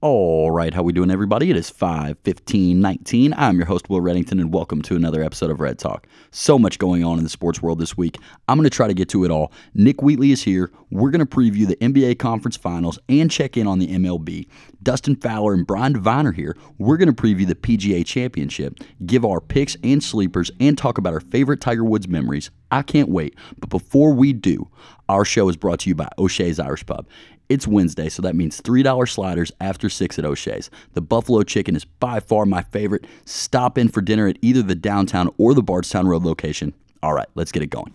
All right, how we doing, everybody? It is 5, 15, 19. I'm your host, Will Reddington, and welcome to another episode of Red Talk. So much going on in the sports world this week. I'm going to try to get to it all. Nick Wheatley is here. We're going to preview the NBA Conference Finals and check in on the MLB. Dustin Fowler and Brian Devine here. We're going to preview the PGA Championship, give our picks and sleepers, and talk about our favorite Tiger Woods memories. I can't wait. But before we do, our show is brought to you by O'Shea's Irish Pub. It's Wednesday, so that means $3 sliders after 6 at O'Shea's. The buffalo chicken is by far my favorite. Stop in for dinner at either the downtown or the Bardstown Road location. All right, let's get it going.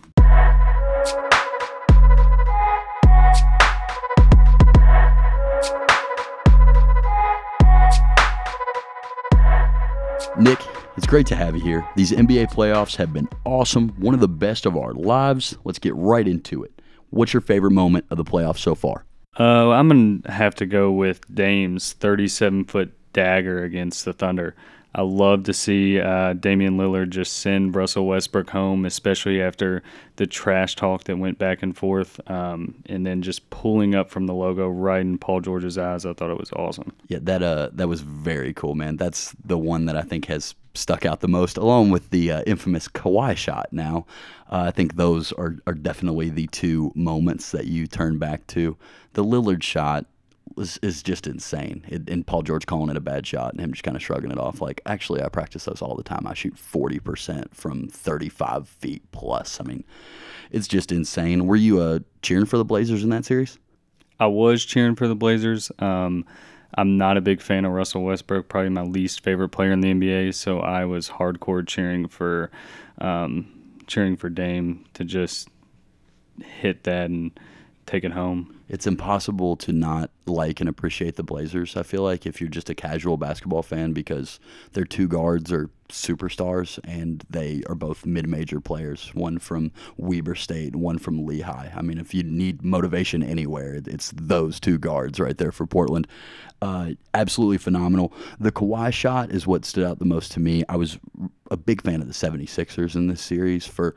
Nick, it's great to have you here. These NBA playoffs have been awesome, one of the best of our lives. Let's get right into it. What's your favorite moment of the playoffs so far? Uh, I'm gonna have to go with Dame's 37 foot dagger against the Thunder. I love to see uh, Damian Lillard just send Russell Westbrook home, especially after the trash talk that went back and forth, um, and then just pulling up from the logo right in Paul George's eyes. I thought it was awesome. Yeah, that uh, that was very cool, man. That's the one that I think has stuck out the most, along with the uh, infamous Kawhi shot. Now, uh, I think those are are definitely the two moments that you turn back to. The Lillard shot was is just insane. It, and Paul George calling it a bad shot and him just kind of shrugging it off. Like, actually, I practice those all the time. I shoot 40% from 35 feet plus. I mean, it's just insane. Were you uh, cheering for the Blazers in that series? I was cheering for the Blazers. Um, I'm not a big fan of Russell Westbrook, probably my least favorite player in the NBA. So I was hardcore cheering for um, cheering for Dame to just hit that and take it home it's impossible to not like and appreciate the Blazers. I feel like if you're just a casual basketball fan because their two guards are superstars and they are both mid-major players, one from Weber State, one from Lehigh. I mean, if you need motivation anywhere, it's those two guards right there for Portland. Uh, absolutely phenomenal. The Kawhi shot is what stood out the most to me. I was a big fan of the 76ers in this series for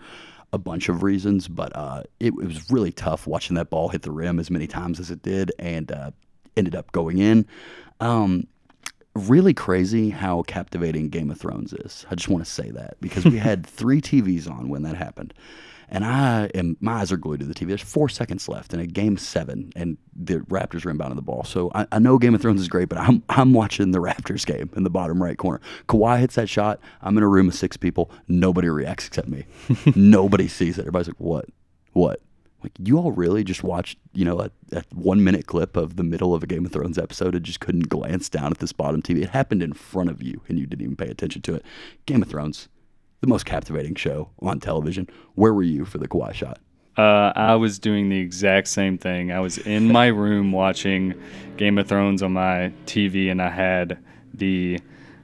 a bunch of reasons, but uh, it, it, was really tough watching that ball hit the rim as many times as it did and uh, ended up going in. Um, really crazy how captivating Game of Thrones is. I just want to say that because we had three TVs on when that happened. And I am my eyes are glued to the TV. There's four seconds left in a game seven, and the Raptors are inbounding the ball. So I, I, know Game of Thrones is great, but I'm I'm watching the Raptors game in the bottom right corner. Kawhi hits that shot. I'm in a room of six people. Nobody reacts except me. Nobody sees it. Everybody's like, "What? What?" Like you all really just watched, you know, a, a, one minute clip of the middle of a Game of Thrones episode and just couldn't glance down at this bottom TV. It happened in front of you and you didn't even pay attention to it. Game of Thrones, the most captivating show on television. Where were you for the Kawhi shot? Uh, I was doing the exact same thing. I was in my room watching Game of Thrones on my TV, and I had the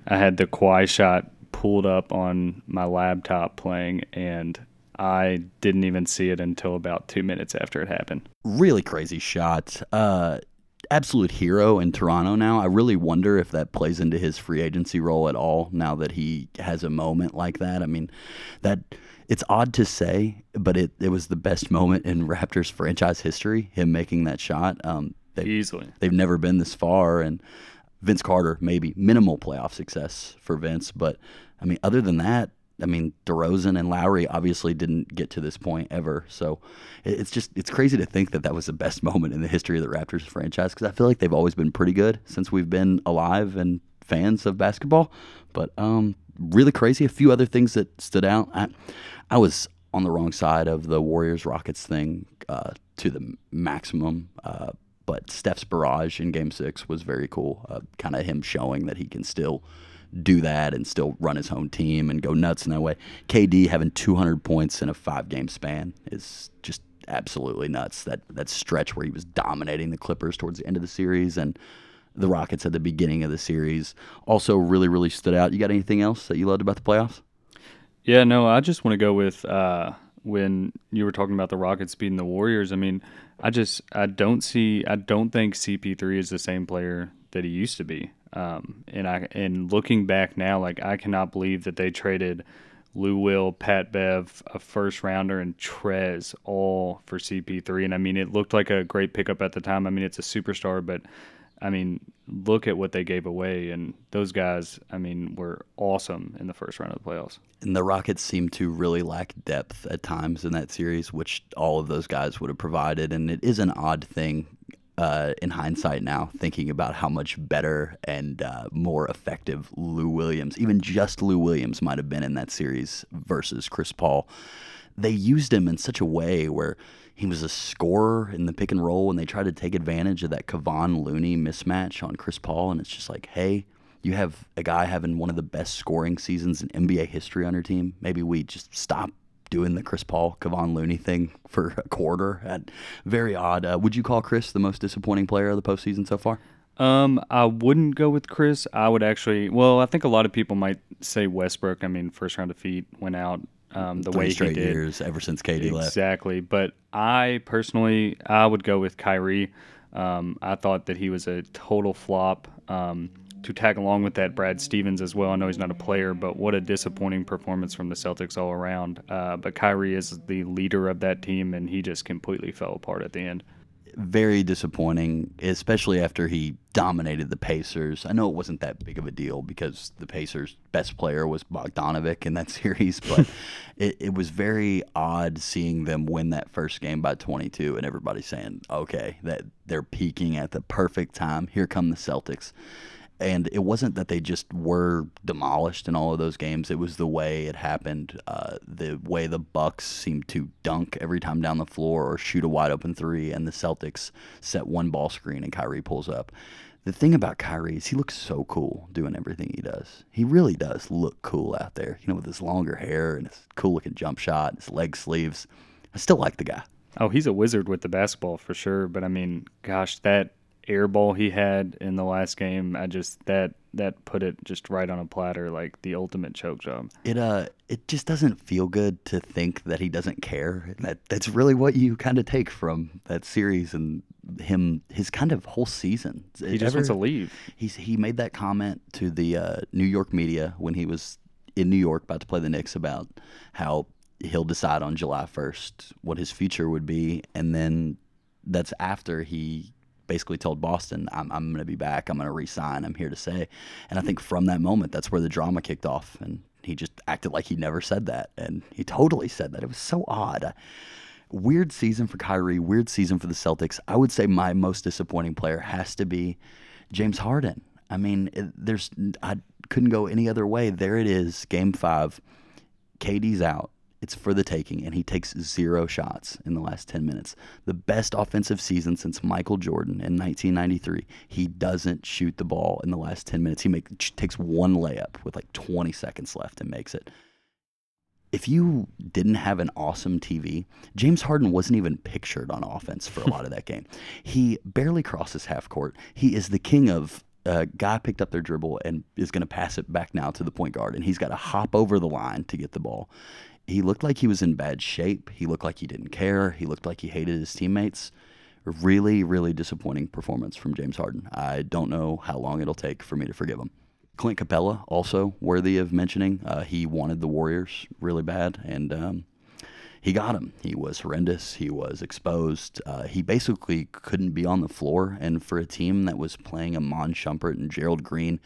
I had the Kawhi shot pulled up on my laptop playing, and I didn't even see it until about two minutes after it happened. Really crazy shot. Uh, absolute hero in Toronto now. I really wonder if that plays into his free agency role at all now that he has a moment like that. I mean, that it's odd to say, but it, it was the best moment in Raptors franchise history, him making that shot. Um, they've, Easily. They've never been this far. And Vince Carter, maybe minimal playoff success for Vince. But I mean, other than that, I mean, DeRozan and Lowry obviously didn't get to this point ever. So it's just it's crazy to think that that was the best moment in the history of the Raptors franchise because I feel like they've always been pretty good since we've been alive and fans of basketball. But um, really crazy. A few other things that stood out. I, I was on the wrong side of the Warriors Rockets thing uh, to the maximum. Uh, but Steph's barrage in Game Six was very cool. Uh, kind of him showing that he can still do that and still run his own team and go nuts in that way. KD having 200 points in a five game span is just absolutely nuts. That that stretch where he was dominating the Clippers towards the end of the series and the Rockets at the beginning of the series also really really stood out. You got anything else that you loved about the playoffs? Yeah, no, I just want to go with uh, when you were talking about the Rockets beating the Warriors. I mean, I just I don't see I don't think CP3 is the same player that he used to be. Um, and I and looking back now, like I cannot believe that they traded Lou Will, Pat Bev, a first rounder, and Trez all for CP3. And I mean, it looked like a great pickup at the time. I mean, it's a superstar, but I mean, look at what they gave away, and those guys, I mean, were awesome in the first round of the playoffs. And the Rockets seem to really lack depth at times in that series, which all of those guys would have provided. And it is an odd thing uh, in hindsight now, thinking about how much better and uh, more effective Lou Williams, even just Lou Williams, might have been in that series versus Chris Paul. They used him in such a way where he was a scorer in the pick and roll, and they tried to take advantage of that Kevon Looney mismatch on Chris Paul. And it's just like, hey, you have a guy having one of the best scoring seasons in NBA history on your team. Maybe we just stop doing the Chris Paul Kevon Looney thing for a quarter. At, very odd. Uh, would you call Chris the most disappointing player of the postseason so far? Um, I wouldn't go with Chris. I would actually. Well, I think a lot of people might say Westbrook. I mean, first round defeat went out um, the Three way straight he did. years ever since KD left. Exactly. But I personally, I would go with Kyrie. Um, I thought that he was a total flop. Um, to tag along with that, Brad Stevens as well. I know he's not a player, but what a disappointing performance from the Celtics all around. Uh, but Kyrie is the leader of that team, and he just completely fell apart at the end. Very disappointing, especially after he dominated the Pacers. I know it wasn't that big of a deal because the Pacers' best player was Bogdanovic in that series, but it, it was very odd seeing them win that first game by 22 and everybody saying, okay, that they're peaking at the perfect time. Here come the Celtics and it wasn't that they just were demolished in all of those games. It was the way it happened, uh, the way the Bucks seemed to dunk every time down the floor or shoot a wide open three, and the Celtics set one ball screen and Kyrie pulls up. The thing about Kyrie is he looks so cool doing everything he does. He really does look cool out there, you know, with his longer hair and his cool looking jump shot, his leg sleeves. I still like the guy. Oh, he's a wizard with the basketball for sure. But I mean, gosh, that air ball he had in the last game, I just that that put it just right on a platter, like the ultimate choke job. It uh, it just doesn't feel good to think that he doesn't care. That that's really what you kind of take from that series and him his kind of whole season. He just Ever- wants to leave. He's he made that comment to the uh, New York media when he was in New York about to play the Knicks about how he'll decide on July 1st what his future would be, and then that's after he basically told Boston, "I'm I'm going to be back. I'm going to resign. I'm here to say. And I think from that moment, that's where the drama kicked off, and he just acted like he never said that, and he totally said that. It was so odd. Weird season for Kyrie. Weird season for the Celtics. I would say my most disappointing player has to be James Harden. I mean, it, there's I couldn't go any other way. There it is, Game Five. KD's out. It's for the taking, and he takes zero shots in the last 10 minutes. The best offensive season since Michael Jordan in 1993. He doesn't shoot the ball in the last 10 minutes. He make, takes one layup with like 20 seconds left and makes it. If you didn't have an awesome TV, James Harden wasn't even pictured on offense for a lot of that game. He barely crosses half court. He is the king of a guy picked up their dribble and is going to pass it back now to the point guard, and he's got to hop over the line to get the ball. He looked like he was in bad shape. He looked like he didn't care. He looked like he hated his teammates. Really, really disappointing performance from James Harden. I don't know how long it'll take for me to forgive him. Clint Capela, also worthy of mentioning. Uh, he wanted the Warriors really bad, and um, he got him. He was horrendous. He was exposed. Uh, he basically couldn't be on the floor. And for a team that was playing Iman Shumpert and Gerald Green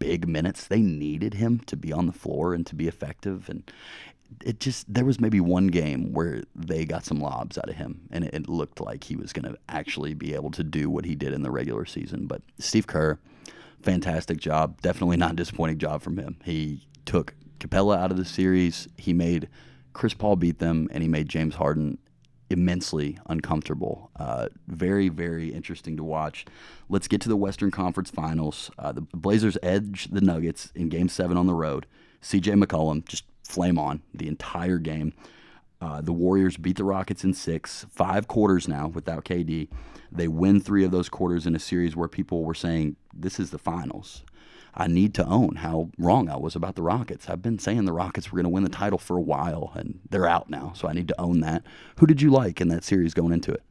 big minutes, they needed him to be on the floor and to be effective. And it just there was maybe one game where they got some lobs out of him, and it, it looked like he was going to actually be able to do what he did in the regular season. But Steve Kerr, fantastic job. Definitely not a disappointing job from him. He took Capela out of the series. He made Chris Paul beat them, and he made James Harden immensely uncomfortable. Uh, very, very interesting to watch. Let's get to the Western Conference Finals. Uh, the Blazers edge the Nuggets in Game Seven on the road. C.J. McCollum just flame on the entire game. Uh, the Warriors beat the Rockets in six, five quarters now without KD. They win three of those quarters in a series where people were saying, This is the finals. I need to own how wrong I was about the Rockets. I've been saying the Rockets were going to win the title for a while, and they're out now, so I need to own that. Who did you like in that series going into it?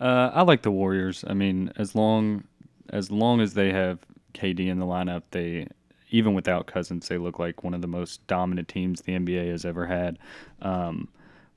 Uh, I like the Warriors. I mean, as long as long as they have KD in the lineup, they even without Cousins, they look like one of the most dominant teams the NBA has ever had. Um,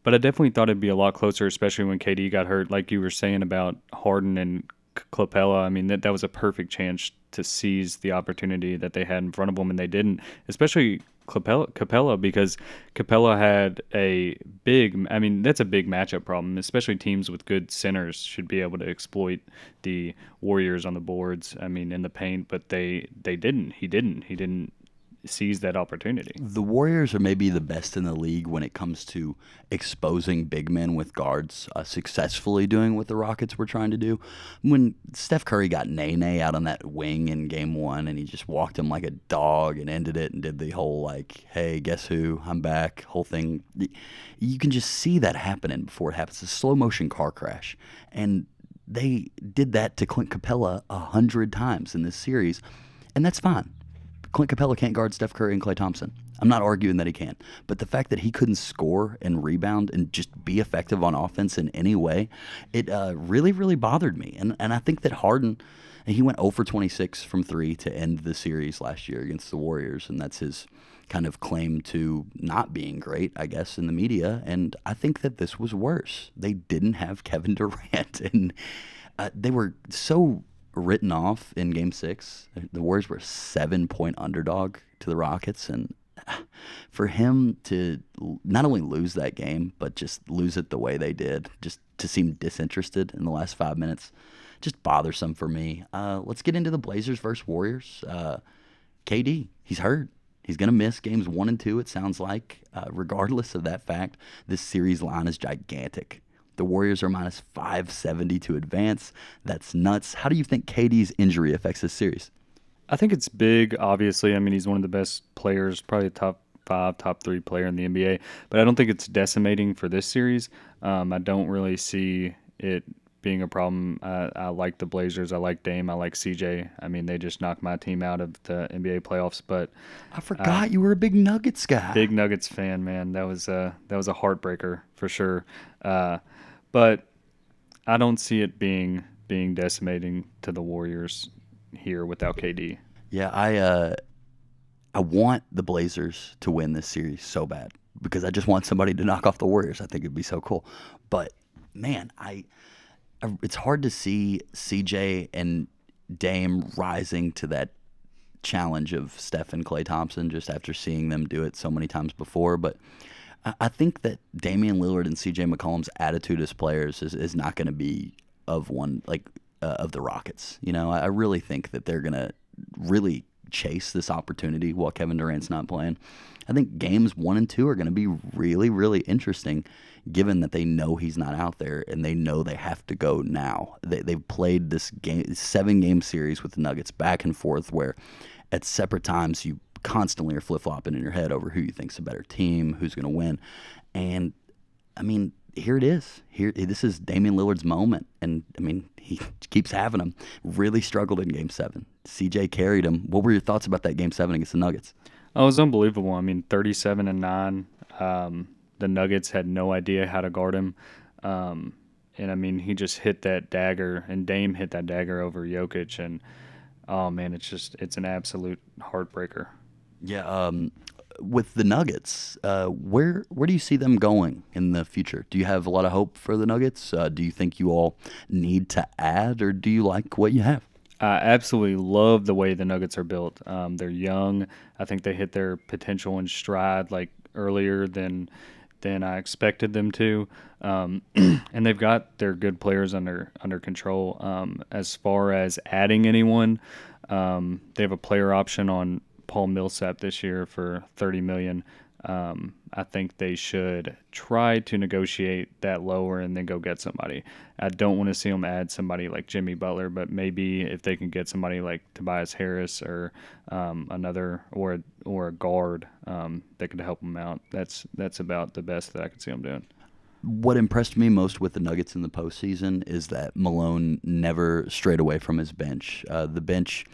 but I definitely thought it'd be a lot closer, especially when KD got hurt. Like you were saying about Harden and Capela. I mean, that that was a perfect chance to seize the opportunity that they had in front of them, and they didn't. Especially Capela, Capela because Capela had a big. I mean, that's a big matchup problem. Especially teams with good centers should be able to exploit the Warriors on the boards. I mean, in the paint, but they they didn't. He didn't. He didn't seize that opportunity. The Warriors are maybe the best in the league when it comes to exposing big men with guards, uh, successfully doing what the Rockets were trying to do. When Steph Curry got Nene out on that wing in game one and he just walked him like a dog and ended it and did the whole, like, hey, guess who? I'm back, whole thing. You can just see that happening before it happens. It's a slow motion car crash. And they did that to Clint Capela a hundred times in this series, and that's fine Clint Capela can't guard Steph Curry and Klay Thompson. I'm not arguing that he can, but the fact that he couldn't score and rebound and just be effective on offense in any way, it uh, really, really bothered me. And and I think that Harden, he went 0 for 26 from three to end the series last year against the Warriors, and that's his kind of claim to not being great, I guess, in the media. And I think that this was worse. They didn't have Kevin Durant, and uh, they were so written off in Game Six. The Warriors were seven point underdog to the Rockets, and for him to not only lose that game but just lose it the way they did, just to seem disinterested in the last five minutes, just bothersome for me. Uh, let's get into the Blazers versus Warriors. Uh, KD, he's hurt. He's going to miss games one and two, it sounds like. Uh, regardless of that fact, this series line is gigantic. The Warriors are minus 570 to advance. That's nuts. How do you think KD's injury affects this series? I think it's big, obviously. I mean, he's one of the best players, probably a top five, top three player in the NBA. But I don't think it's decimating for this series. Um, I don't really see it being a problem. I, I, like the Blazers. I like Dame. I like CJ. I mean, they just knocked my team out of the NBA playoffs. But I forgot uh, you were a big Nuggets guy. Big Nuggets fan, man. That was a that was a heartbreaker for sure. Uh, but I don't see it being being decimating to the Warriors here without KD. Yeah, I uh, I want the Blazers to win this series so bad because I just want somebody to knock off the Warriors. I think it'd be so cool. But man, I, I it's hard to see CJ and Dame rising to that challenge of Steph and Klay Thompson just after seeing them do it so many times before. But I think that Damian Lillard and CJ McCollum's attitude as players is, is not going to be of one like uh, of the Rockets. You know, I, I really think that they're going to really chase this opportunity while Kevin Durant's not playing. I think games one and two are going to be really, really interesting, given that they know he's not out there and they know they have to go now. They, they've played this game, seven game series with the Nuggets back and forth, where at separate times you constantly are flip flopping in your head over who you think's a better team, who's going to win, and I mean, here it is. Here, this is Damian Lillard's moment, and I mean, he keeps having them. Really struggled in Game Seven. CJ carried him. What were your thoughts about that Game Seven against the Nuggets? Oh, it was unbelievable. I mean, thirty-seven and nine. Um, the Nuggets had no idea how to guard him. Um, and I mean, he just hit that dagger, and Dame hit that dagger over Jokic, and oh man, it's just it's an absolute heartbreaker. Yeah. Um, with the Nuggets, uh, where where do you see them going in the future? Do you have a lot of hope for the Nuggets? Uh, do you think you all need to add, or do you like what you have? I absolutely love the way the Nuggets are built. Um, they're young. I think they hit their potential in stride like earlier than than I expected them to, um, and they've got their good players under under control. Um, as far as adding anyone, um, they have a player option on Paul Millsap this year for 30 million. Um, I think they should try to negotiate that lower and then go get somebody. I don't want to see them add somebody like Jimmy Butler, but maybe if they can get somebody like Tobias Harris or um, another or or a guard um, that could help them out. That's that's about the best that I could see them doing. What impressed me most with the Nuggets in the postseason is that Malone never strayed away from his bench. Uh, the bench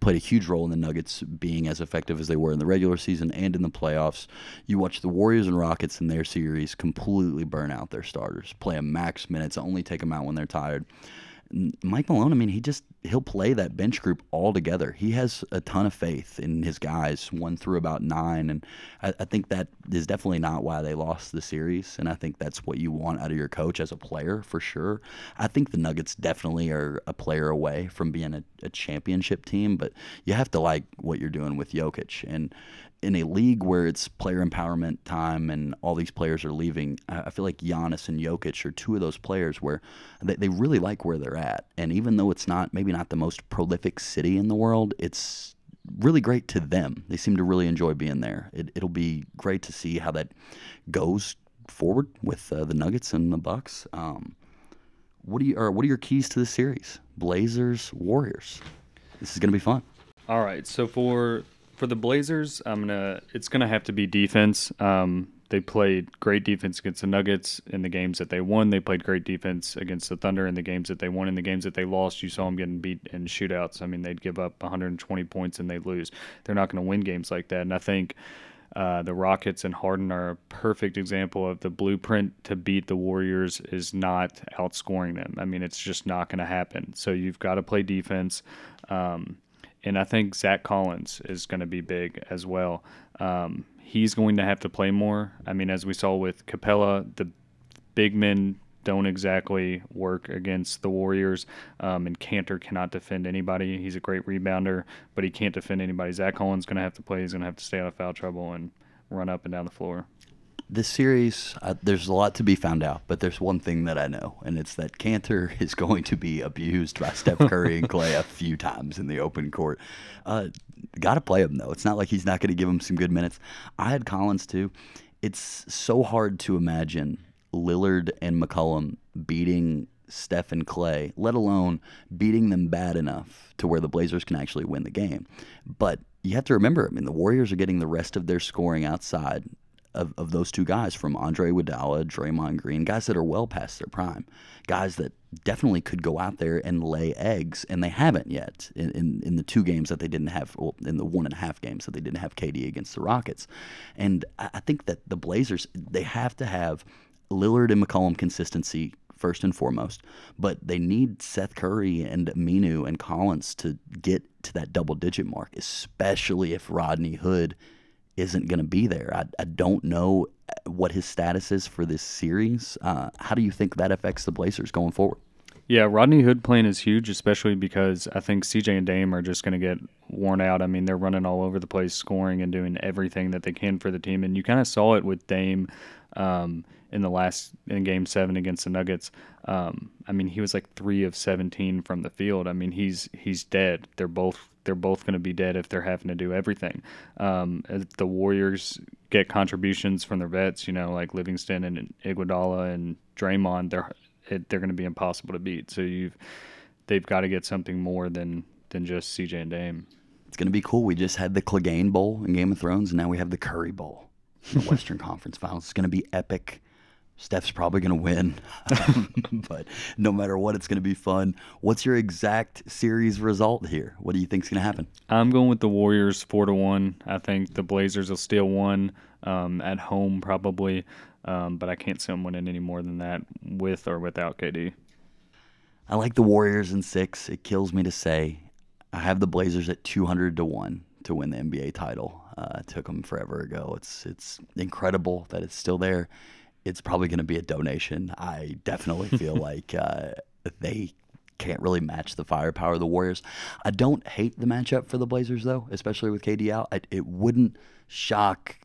played a huge role in the Nuggets being as effective as they were in the regular season and in the playoffs. You watch the Warriors and Rockets in their series completely burn out their starters, play a max minutes, only take them out when they're tired. Mike Malone, I mean, he just he'll play that bench group all together. He has a ton of faith in his guys, one through about nine, and I, I, think that is definitely not why they lost the series. And I think that's what you want out of your coach as a player for sure. I think the Nuggets definitely are a player away from being a, a championship team, but you have to like what you're doing with Jokic. And in a league where it's player empowerment time and all these players are leaving, I feel like Giannis and Jokic are two of those players where they, they really like where they're at. And even though it's not maybe not the most prolific city in the world, it's really great to them. They seem to really enjoy being there. It, will be great to see how that goes forward with uh, the Nuggets and the Bucks. Um, what do you or what are your keys to the series? Blazers, Warriors. This is going to be fun. All right. So for for the Blazers, I'm gonna. It's gonna have to be defense. Um, they played great defense against the Nuggets in the games that they won. They played great defense against the Thunder in the games that they won. In the games that they lost, you saw them getting beat in shootouts. I mean, they'd give up 120 points and they'd lose. They're not going to win games like that. And I think uh, the Rockets and Harden are a perfect example of the blueprint to beat the Warriors is not outscoring them. I mean, it's just not going to happen. So you've got to play defense. Um, and I think Zach Collins is going to be big as well. Um, he's going to have to play more. I mean, as we saw with Capela, the big men don't exactly work against the Warriors, um, and Kanter cannot defend anybody. He's a great rebounder, but he can't defend anybody. Zach Collins is going to have to play. He's going to have to stay out of foul trouble and run up and down the floor this series, uh, there's a lot to be found out, but there's one thing that I know, and it's that Kanter is going to be abused by Steph Curry and Klay a few times in the open court. Uh, Got to play him, though. It's not like he's not going to give him some good minutes. I had Collins, too. It's so hard to imagine Lillard and McCollum beating Steph and Klay, let alone beating them bad enough to where the Blazers can actually win the game. But you have to remember, I mean, the Warriors are getting the rest of their scoring outside of, of those two guys from Andre Iguodala, Draymond Green, guys that are well past their prime, guys that definitely could go out there and lay eggs, and they haven't yet in, in, in the two games that they didn't have, well, in the one and a half games that they didn't have KD against the Rockets. And I, I think that the Blazers, they have to have Lillard and McCollum consistency first and foremost, but they need Seth Curry and Minu and Collins to get to that double digit mark, especially if Rodney Hood – isn't going to be there. I, I don't know what his status is for this series. Uh, how do you think that affects the Blazers going forward? Yeah, Rodney Hood playing is huge, especially because I think CJ and Dame are just going to get worn out. I mean, they're running all over the place, scoring and doing everything that they can for the team. And you kind of saw it with Dame um, in the last in Game Seven against the Nuggets. Um, I mean, he was like three of 17 from the field. I mean, he's he's dead. They're both they're both going to be dead if they're having to do everything. Um, the Warriors get contributions from their vets, you know, like Livingston and Iguodala and Draymond. They're it, they're going to be impossible to beat. So you've they've got to get something more than than just CJ and Dame. It's going to be cool. We just had the Clegane Bowl in Game of Thrones, and now we have the Curry Bowl in the Western Conference Finals. It's going to be epic. Steph's probably going to win, but no matter what, it's going to be fun. What's your exact series result here? What do you think's going to happen? I'm going with the Warriors four to one. I think the Blazers will steal one um, at home probably, um, but I can't see them winning any more than that with or without KD. I like the Warriors in six. It kills me to say. I have the Blazers at 200 to one to win the NBA title. Uh, it took them forever ago. It's it's incredible that it's still there it's probably going to be a donation. I definitely feel like uh, they can't really match the firepower of the Warriors. I don't hate the matchup for the Blazers though, especially with KD out. I, it wouldn't shock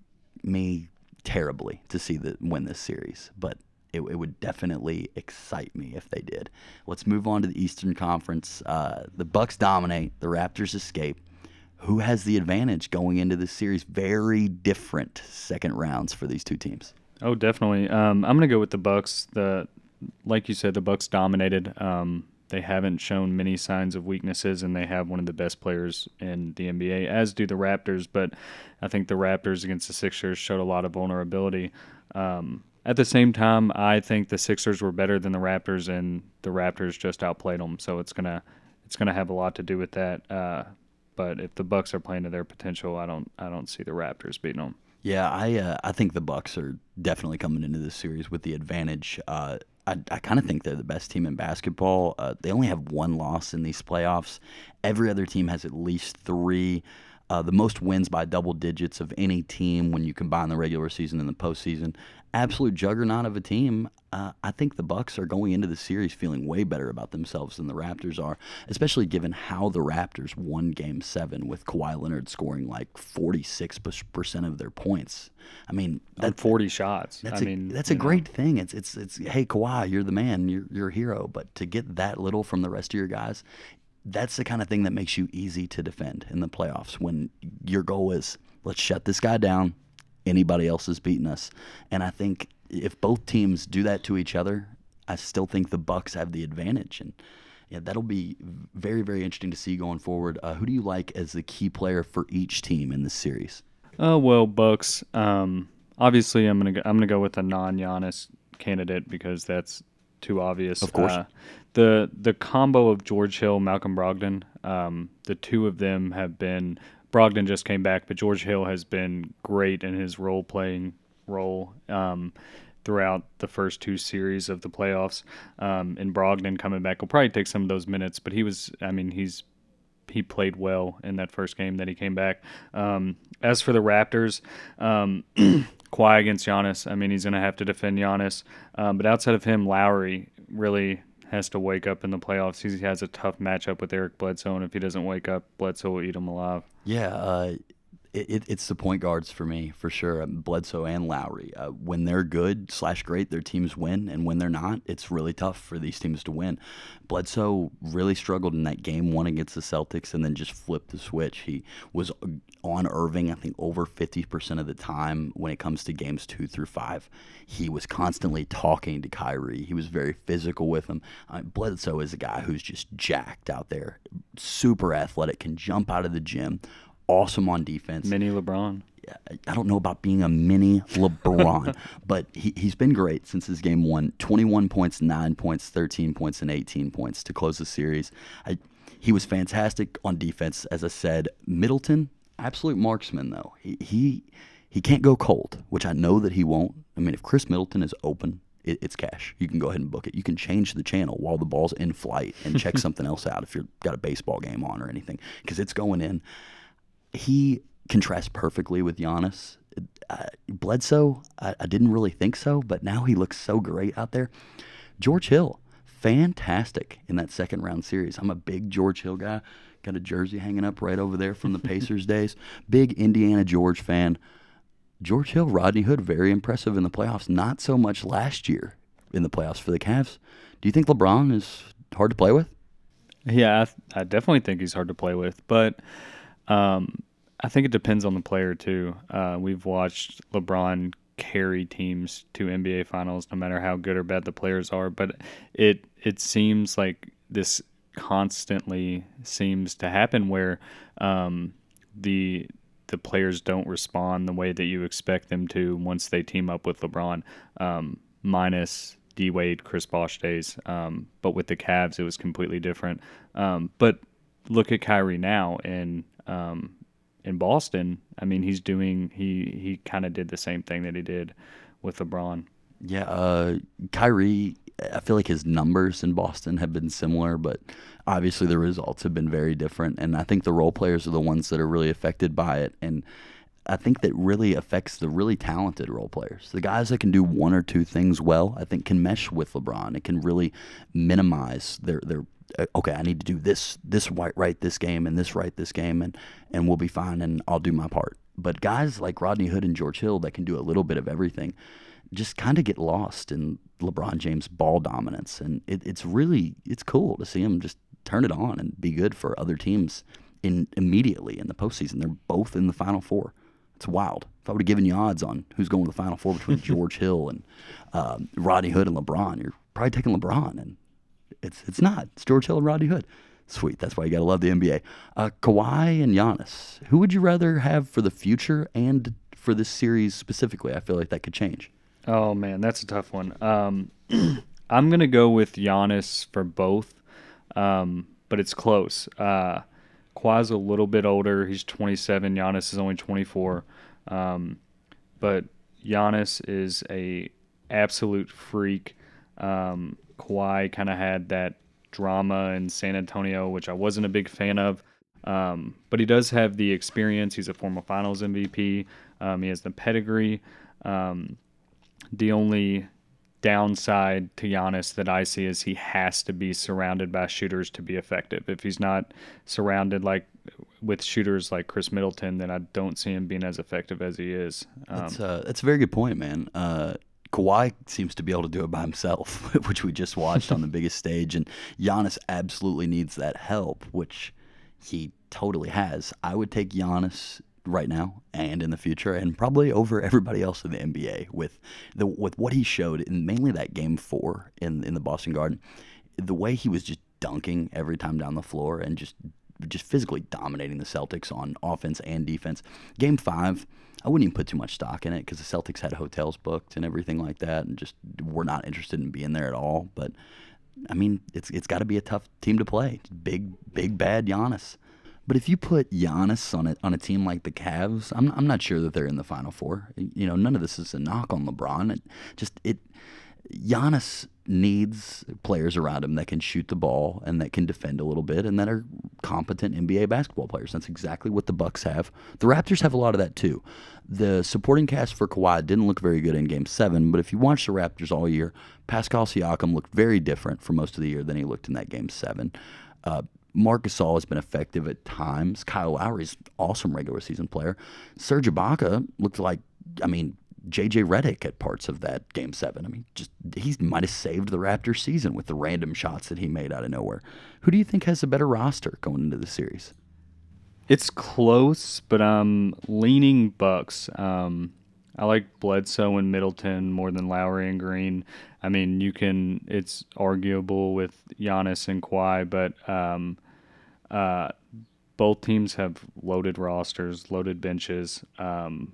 me terribly to see the win this series, but it, it, would definitely excite me if they did. Let's move on to the Eastern Conference. Uh, the Bucks dominate. The Raptors escape. Who has the advantage going into this series? Very different second rounds for these two teams. Oh, definitely. Um, I'm gonna go with the Bucks. The like you said, the Bucks dominated. Um, they haven't shown many signs of weaknesses, and they have one of the best players in the NBA, as do the Raptors. But I think the Raptors against the Sixers showed a lot of vulnerability. Um, at the same time, I think the Sixers were better than the Raptors, and the Raptors just outplayed them. So it's gonna it's gonna have a lot to do with that. Uh, but if the Bucks are playing to their potential, I don't I don't see the Raptors beating them. Yeah, I uh, I think the Bucks are definitely coming into this series with the advantage. Uh, I, I kind of think they're the best team in basketball. Uh, they only have one loss in these playoffs. Every other team has at least three. Uh, the most wins by double digits of any team when you combine the regular season and the postseason. Absolute juggernaut of a team. Uh, I think the Bucks are going into the series feeling way better about themselves than the Raptors are, especially given how the Raptors won Game Seven with Kawhi Leonard scoring like forty six percent of their points. I mean, that's forty shots. That's I a, mean, that's a great know. thing. It's it's it's hey Kawhi, you're the man, you're you're a hero. But to get that little from the rest of your guys, that's the kind of thing that makes you easy to defend in the playoffs when your goal is let's shut this guy down. Anybody else has beaten us. And I think if both teams do that to each other, I still think the Bucks have the advantage. And yeah, that'll be very, very interesting to see going forward. Uh, who do you like as the key player for each team in this series? Oh well, Bucks. Um, obviously, I'm gonna go, I'm gonna go with a non-Giannis candidate because that's too obvious. Of course. Uh, the the combo of George Hill, Malcolm Brogdon, um, the two of them have been. Brogdon just came back, but George Hill has been great in his role playing role um, throughout the first two series of the playoffs. Um, and Brogdon coming back will probably take some of those minutes, but he was, I mean, he's he played well in that first game that he came back. Um, as for the Raptors, um, Kawhi against Giannis, I mean, he's going to have to defend Giannis. Um, but outside of him, Lowry really has to wake up in the playoffs. He has a tough matchup with Eric Bledsoe, and if he doesn't wake up, Bledsoe will eat him alive. Yeah, uh, it, it's the point guards for me for sure. Um, Bledsoe and Lowry. Uh, when they're good slash great, their teams win, and when they're not, it's really tough for these teams to win. Bledsoe really struggled in that game one against the Celtics, and then just flipped the switch. He was on Irving, I think, over fifty percent of the time when it comes to games two through five. He was constantly talking to Kyrie. He was very physical with him. Uh, Bledsoe is a guy who's just jacked out there, super athletic, can jump out of the gym awesome on defense. Mini LeBron. I don't know about being a mini LeBron, but he, he's been great since his game one 21 points, 9 points, 13 points, and 18 points to close the series. I, he was fantastic on defense, as I said. Middleton, absolute marksman, though. He, he, he can't go cold, which I know that he won't. I mean, if Khris Middleton is open, it, it's cash. You can go ahead and book it. You can change the channel while the ball's in flight and check something else out if you've got a baseball game on or anything, because it's going in he contrasts perfectly with Giannis. Uh, Bledsoe, I, I didn't really think so, but now he looks so great out there. George Hill, fantastic in that second round series. I'm a big George Hill guy. Got a jersey hanging up right over there from the Pacers days. Big Indiana George fan. George Hill, Rodney Hood, very impressive in the playoffs. Not so much last year in the playoffs for the Cavs. Do you think LeBron is hard to play with? Yeah, I, I definitely think he's hard to play with, but um, I think it depends on the player too. Uh, we've watched LeBron carry teams to NBA finals, no matter how good or bad the players are. But it it seems like this constantly seems to happen where um, the the players don't respond the way that you expect them to once they team up with LeBron. Um, minus D Wade, Chris Bosh days, um, but with the Cavs, it was completely different. Um, but look at Kyrie now, and um, in Boston, I mean, he's doing he he kind of did the same thing that he did with LeBron. Yeah, uh, Kyrie. I feel like his numbers in Boston have been similar, but obviously the results have been very different. And I think the role players are the ones that are really affected by it. And I think that really affects the really talented role players. The guys that can do one or two things well, I think can mesh with LeBron. It can really minimize their their okay, I need to do this this right right this game and this right this game and and we'll be fine and I'll do my part. But guys like Rodney Hood and George Hill that can do a little bit of everything just kind of get lost in LeBron James ball dominance and it, it's really it's cool to see him just turn it on and be good for other teams in immediately in the postseason. They're both in the final four. It's wild. If I would have given you odds on who's going to the final four between George Hill and um, Rodney Hood and LeBron, you're probably taking LeBron and it's it's not. It's George Hill and Rodney Hood. Sweet. That's why you got to love the NBA. Uh, Kawhi and Giannis. Who would you rather have for the future and for this series specifically? I feel like that could change. Oh man, that's a tough one. Um, I'm gonna go with Giannis for both, um, but it's close. Uh, Kawhi's a little bit older. He's 27. Giannis is only 24. Um, but Giannis is a absolute freak Um, Kawhi kind of had that drama in San Antonio, which I wasn't a big fan of. Um, but he does have the experience. He's a former Finals MVP. Um, he has the pedigree. Um, the only downside to Giannis that I see is he has to be surrounded by shooters to be effective. If he's not surrounded like with shooters like Khris Middleton, then I don't see him being as effective as he is. Um, that's, uh, that's a very good point, man. Uh, Kawhi seems to be able to do it by himself, which we just watched on the biggest stage, and Giannis absolutely needs that help, which he totally has. I would take Giannis right now and in the future, and probably over everybody else in the NBA with the with what he showed in mainly that game four in in the Boston Garden, the way he was just dunking every time down the floor and just just physically dominating the Celtics on offense and defense. Game five, I wouldn't even put too much stock in it because the Celtics had hotels booked and everything like that, and just were not interested in being there at all. But I mean, it's it's got to be a tough team to play. Big, big, bad Giannis. But if you put Giannis on a on a team like the Cavs, I'm I'm not sure that they're in the Final Four. You know, none of this is a knock on LeBron. It just it Giannis needs players around him that can shoot the ball and that can defend a little bit and that are competent NBA basketball players. That's exactly what the Bucks have. The Raptors have a lot of that too. The supporting cast for Kawhi didn't look very good in Game Seven, but if you watch the Raptors all year, Pascal Siakam looked very different for most of the year than he looked in that Game Seven. Uh, Marc Gasol has been effective at times. Kyle Lowry's awesome regular season player. Serge Ibaka looked like, I mean, JJ Redick at parts of that game seven. I mean, just he might have saved the Raptors season with the random shots that he made out of nowhere. Who do you think has a better roster going into the series? It's close, but I'm leaning Bucks. Um, I like Bledsoe and Middleton more than Lowry and Green. I mean, you can. It's arguable with Giannis and Kawhi, but um, uh, both teams have loaded rosters, loaded benches. Um,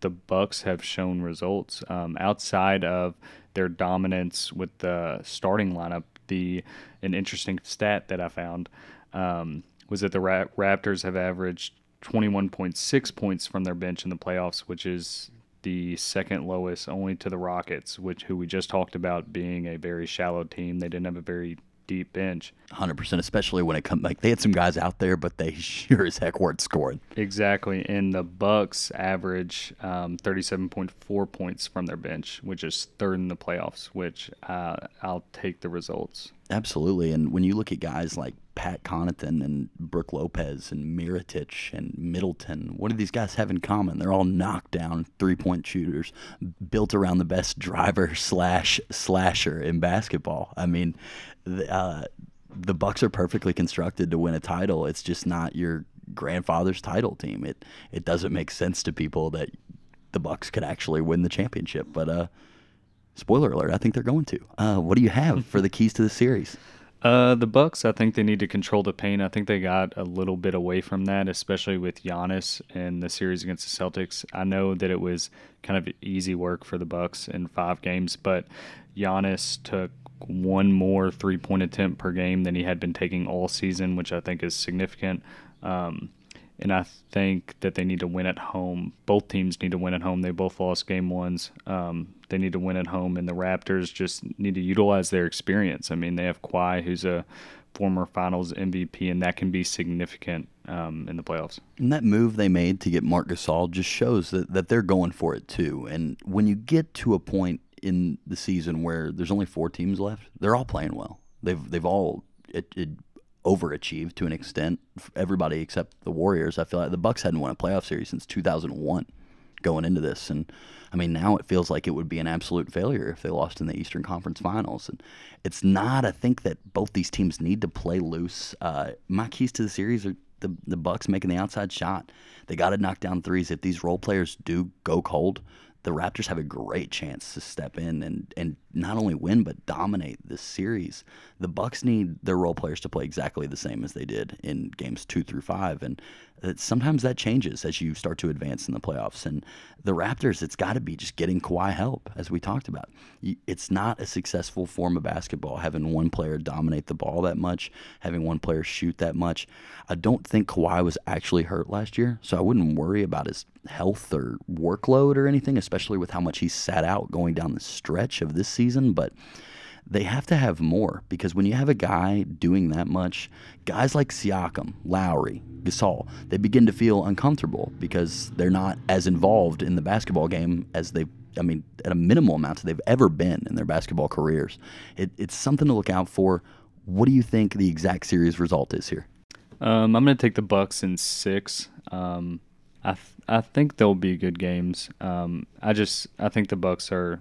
the Bucks have shown results um, outside of their dominance with the starting lineup. The an interesting stat that I found um, was that the Ra- Raptors have averaged 21.6 points from their bench in the playoffs, which is the second lowest, only to the Rockets, which who we just talked about being a very shallow team. They didn't have a very deep bench. 100%, especially when it comes like they had some guys out there, but they sure as heck weren't scoring. Exactly. And the Bucks average um, 37.4 points from their bench, which is third in the playoffs, which uh, I'll take the results. Absolutely. And when you look at guys like Pat Connaughton and Brook Lopez and Mirotic and Middleton, what do these guys have in common? They're all knockdown three point shooters built around the best driver slash slasher in basketball. I mean, uh, the Bucks are perfectly constructed to win a title. It's just not your grandfather's title team. It it doesn't make sense to people that the Bucks could actually win the championship. But uh, spoiler alert, I think they're going to. Uh, what do you have for the keys to the series? Uh, the Bucks, I think they need to control the paint. I think they got a little bit away from that, especially with Giannis in the series against the Celtics. I know that it was kind of easy work for the Bucks in five games, but Giannis took one more three point attempt per game than he had been taking all season, which I think is significant. Um, and I think that they need to win at home. Both teams need to win at home. They both lost game ones. Um, they need to win at home, and the Raptors just need to utilize their experience. I mean, they have Kawhi, who's a former Finals MVP, and that can be significant um, in the playoffs. And that move they made to get Marc Gasol just shows that, that they're going for it too. And when you get to a point in the season where there's only four teams left, they're all playing well. They've they've all it, it overachieved to an extent. Everybody except the Warriors. I feel like the Bucks hadn't won a playoff series since 2001 going into this, and I mean now it feels like it would be an absolute failure if they lost in the Eastern Conference Finals. And it's not. I think that both these teams need to play loose. Uh, my keys to the series are the the Bucks making the outside shot. They got to knock down threes. If these role players do go cold, the Raptors have a great chance to step in and, and not only win but dominate this series. The Bucks need their role players to play exactly the same as they did in games two through five, and Uh, sometimes that changes as you start to advance in the playoffs. And the Raptors, it's got to be just getting Kawhi help, as we talked about. It's not a successful form of basketball having one player dominate the ball that much, having one player shoot that much. I don't think Kawhi was actually hurt last year, so I wouldn't worry about his health or workload or anything, especially with how much he sat out going down the stretch of this season. But they have to have more because when you have a guy doing that much, guys like Siakam, Lowry, Gasol, they begin to feel uncomfortable because they're not as involved in the basketball game as they I mean, at a minimal amount they've ever been in their basketball careers. It, it's something to look out for. What do you think the exact series result is here? Um, I'm going to take the Bucks in six. Um, I th- I think they'll be good games. Um, I just I think the Bucks are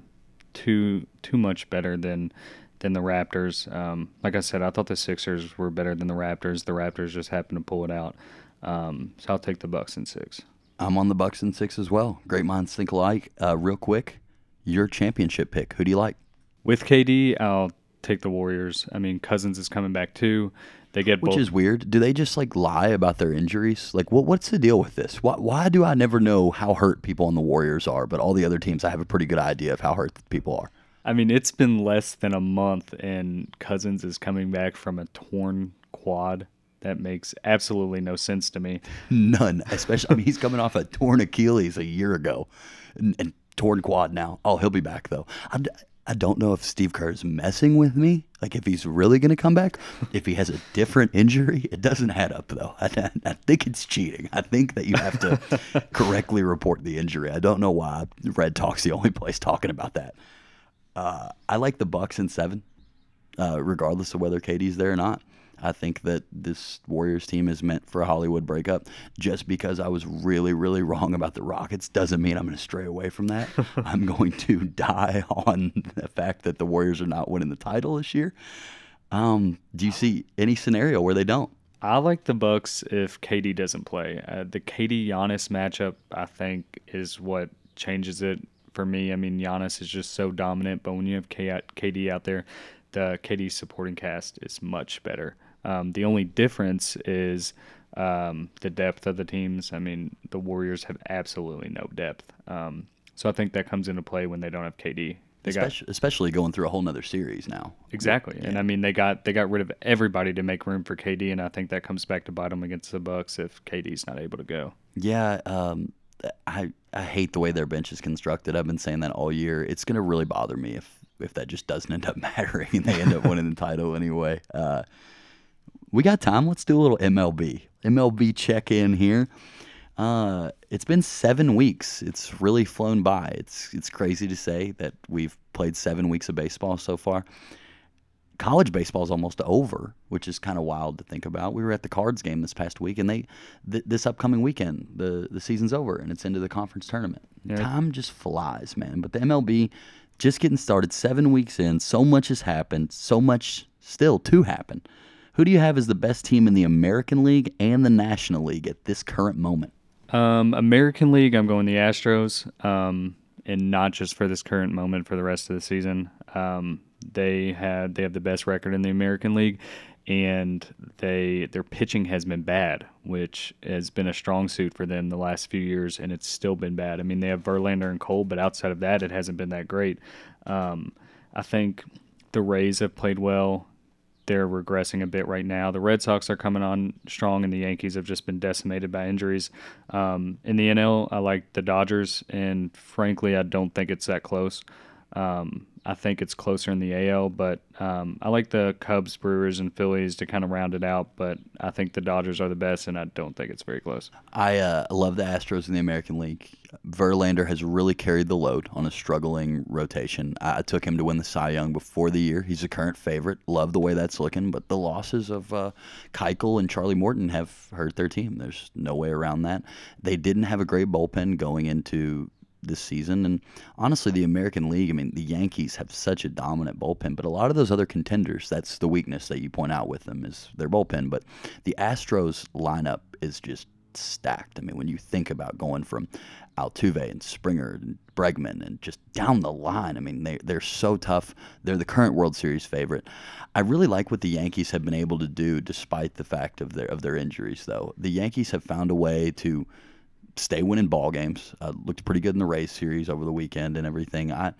too too much better than than the Raptors. Um, like I said, I thought the Sixers were better than the Raptors. The Raptors just happened to pull it out. Um, so I'll take the Bucks in six. I'm on the Bucks in six as well. Great minds think alike. Uh, real quick, your championship pick. Who do you like? With KD, I'll take the Warriors. I mean, Cousins is coming back too. They get which both. is weird. Do they just like lie about their injuries? Like, what what's the deal with this? Why why do I never know how hurt people on the Warriors are, but all the other teams I have a pretty good idea of how hurt people are. I mean, it's been less than a month, and Cousins is coming back from a torn quad. That makes absolutely no sense to me. None, especially. I mean, he's coming off a torn Achilles a year ago, and, and torn quad now. Oh, he'll be back though. I'm, I don't know if Steve Kerr is messing with me, like if he's really going to come back. if he has a different injury, it doesn't add up though. I, I think it's cheating. I think that you have to correctly report the injury. I don't know why Red Talk's the only place talking about that. Uh, I like the Bucks in seven, uh, regardless of whether KD's there or not. I think that this Warriors team is meant for a Hollywood breakup. Just because I was really, really wrong about the Rockets doesn't mean I'm going to stray away from that. I'm going to die on the fact that the Warriors are not winning the title this year. Um, do you see any scenario where they don't? I like the Bucks if KD doesn't play. Uh, the KD Giannis matchup, I think, is what changes it for me. I mean, Giannis is just so dominant, but when you have KD out there, the KD supporting cast is much better. Um, the only difference is um, the depth of the teams. I mean, the Warriors have absolutely no depth. Um, so I think that comes into play when they don't have KD. They especially, got, especially going through a whole nother series now. Exactly, yeah. and I mean they got they got rid of everybody to make room for KD, and I think that comes back to bite them against the Bucks if KD's not able to go. Yeah, um, I I hate the way their bench is constructed. I've been saying that all year. It's going to really bother me if if that just doesn't end up mattering and they end up winning the title anyway. Uh, we got time. Let's do a little MLB. MLB check in here. Uh, it's been seven weeks. It's really flown by. It's it's crazy to say that we've played seven weeks of baseball so far. College baseball is almost over, which is kind of wild to think about. We were at the Cards game this past week, and they th- this upcoming weekend the the season's over and it's into the conference tournament. Yeah. Time just flies, man. But the MLB just getting started, seven weeks in. So much has happened. So much still to happen. Who do you have as the best team in the American League and the National League at this current moment? Um, American League, I'm going the Astros, um, and not just for this current moment, for the rest of the season. Um, they had they have the best record in the American League, and they their pitching has been bad, which has been a strong suit for them the last few years, and it's still been bad. I mean, they have Verlander and Cole, but outside of that, it hasn't been that great. Um, I think the Rays have played well they're regressing a bit right now. The Red Sox are coming on strong, and the Yankees have just been decimated by injuries. Um, in the NL, I like the Dodgers, and frankly, I don't think it's that close. Um, I think it's closer in the AL, but um, I like the Cubs, Brewers, and Phillies to kind of round it out. But I think the Dodgers are the best, and I don't think it's very close. I uh, love the Astros in the American League. Verlander has really carried the load on a struggling rotation. I took him to win the Cy Young before the year. He's a current favorite. Love the way that's looking, but the losses of uh, Keuchel and Charlie Morton have hurt their team. There's no way around that. They didn't have a great bullpen going into this season. And honestly, the American League, I mean, the Yankees have such a dominant bullpen, but a lot of those other contenders, that's the weakness that you point out with them is their bullpen. But the Astros lineup is just stacked. I mean, when you think about going from Altuve and Springer and Bregman and just down the line, I mean, they, they're so tough. They're the current World Series favorite. I really like what the Yankees have been able to do despite the fact of their of their injuries, though. The Yankees have found a way to stay winning ball games. Uh, looked pretty good in the Rays series over the weekend and everything. I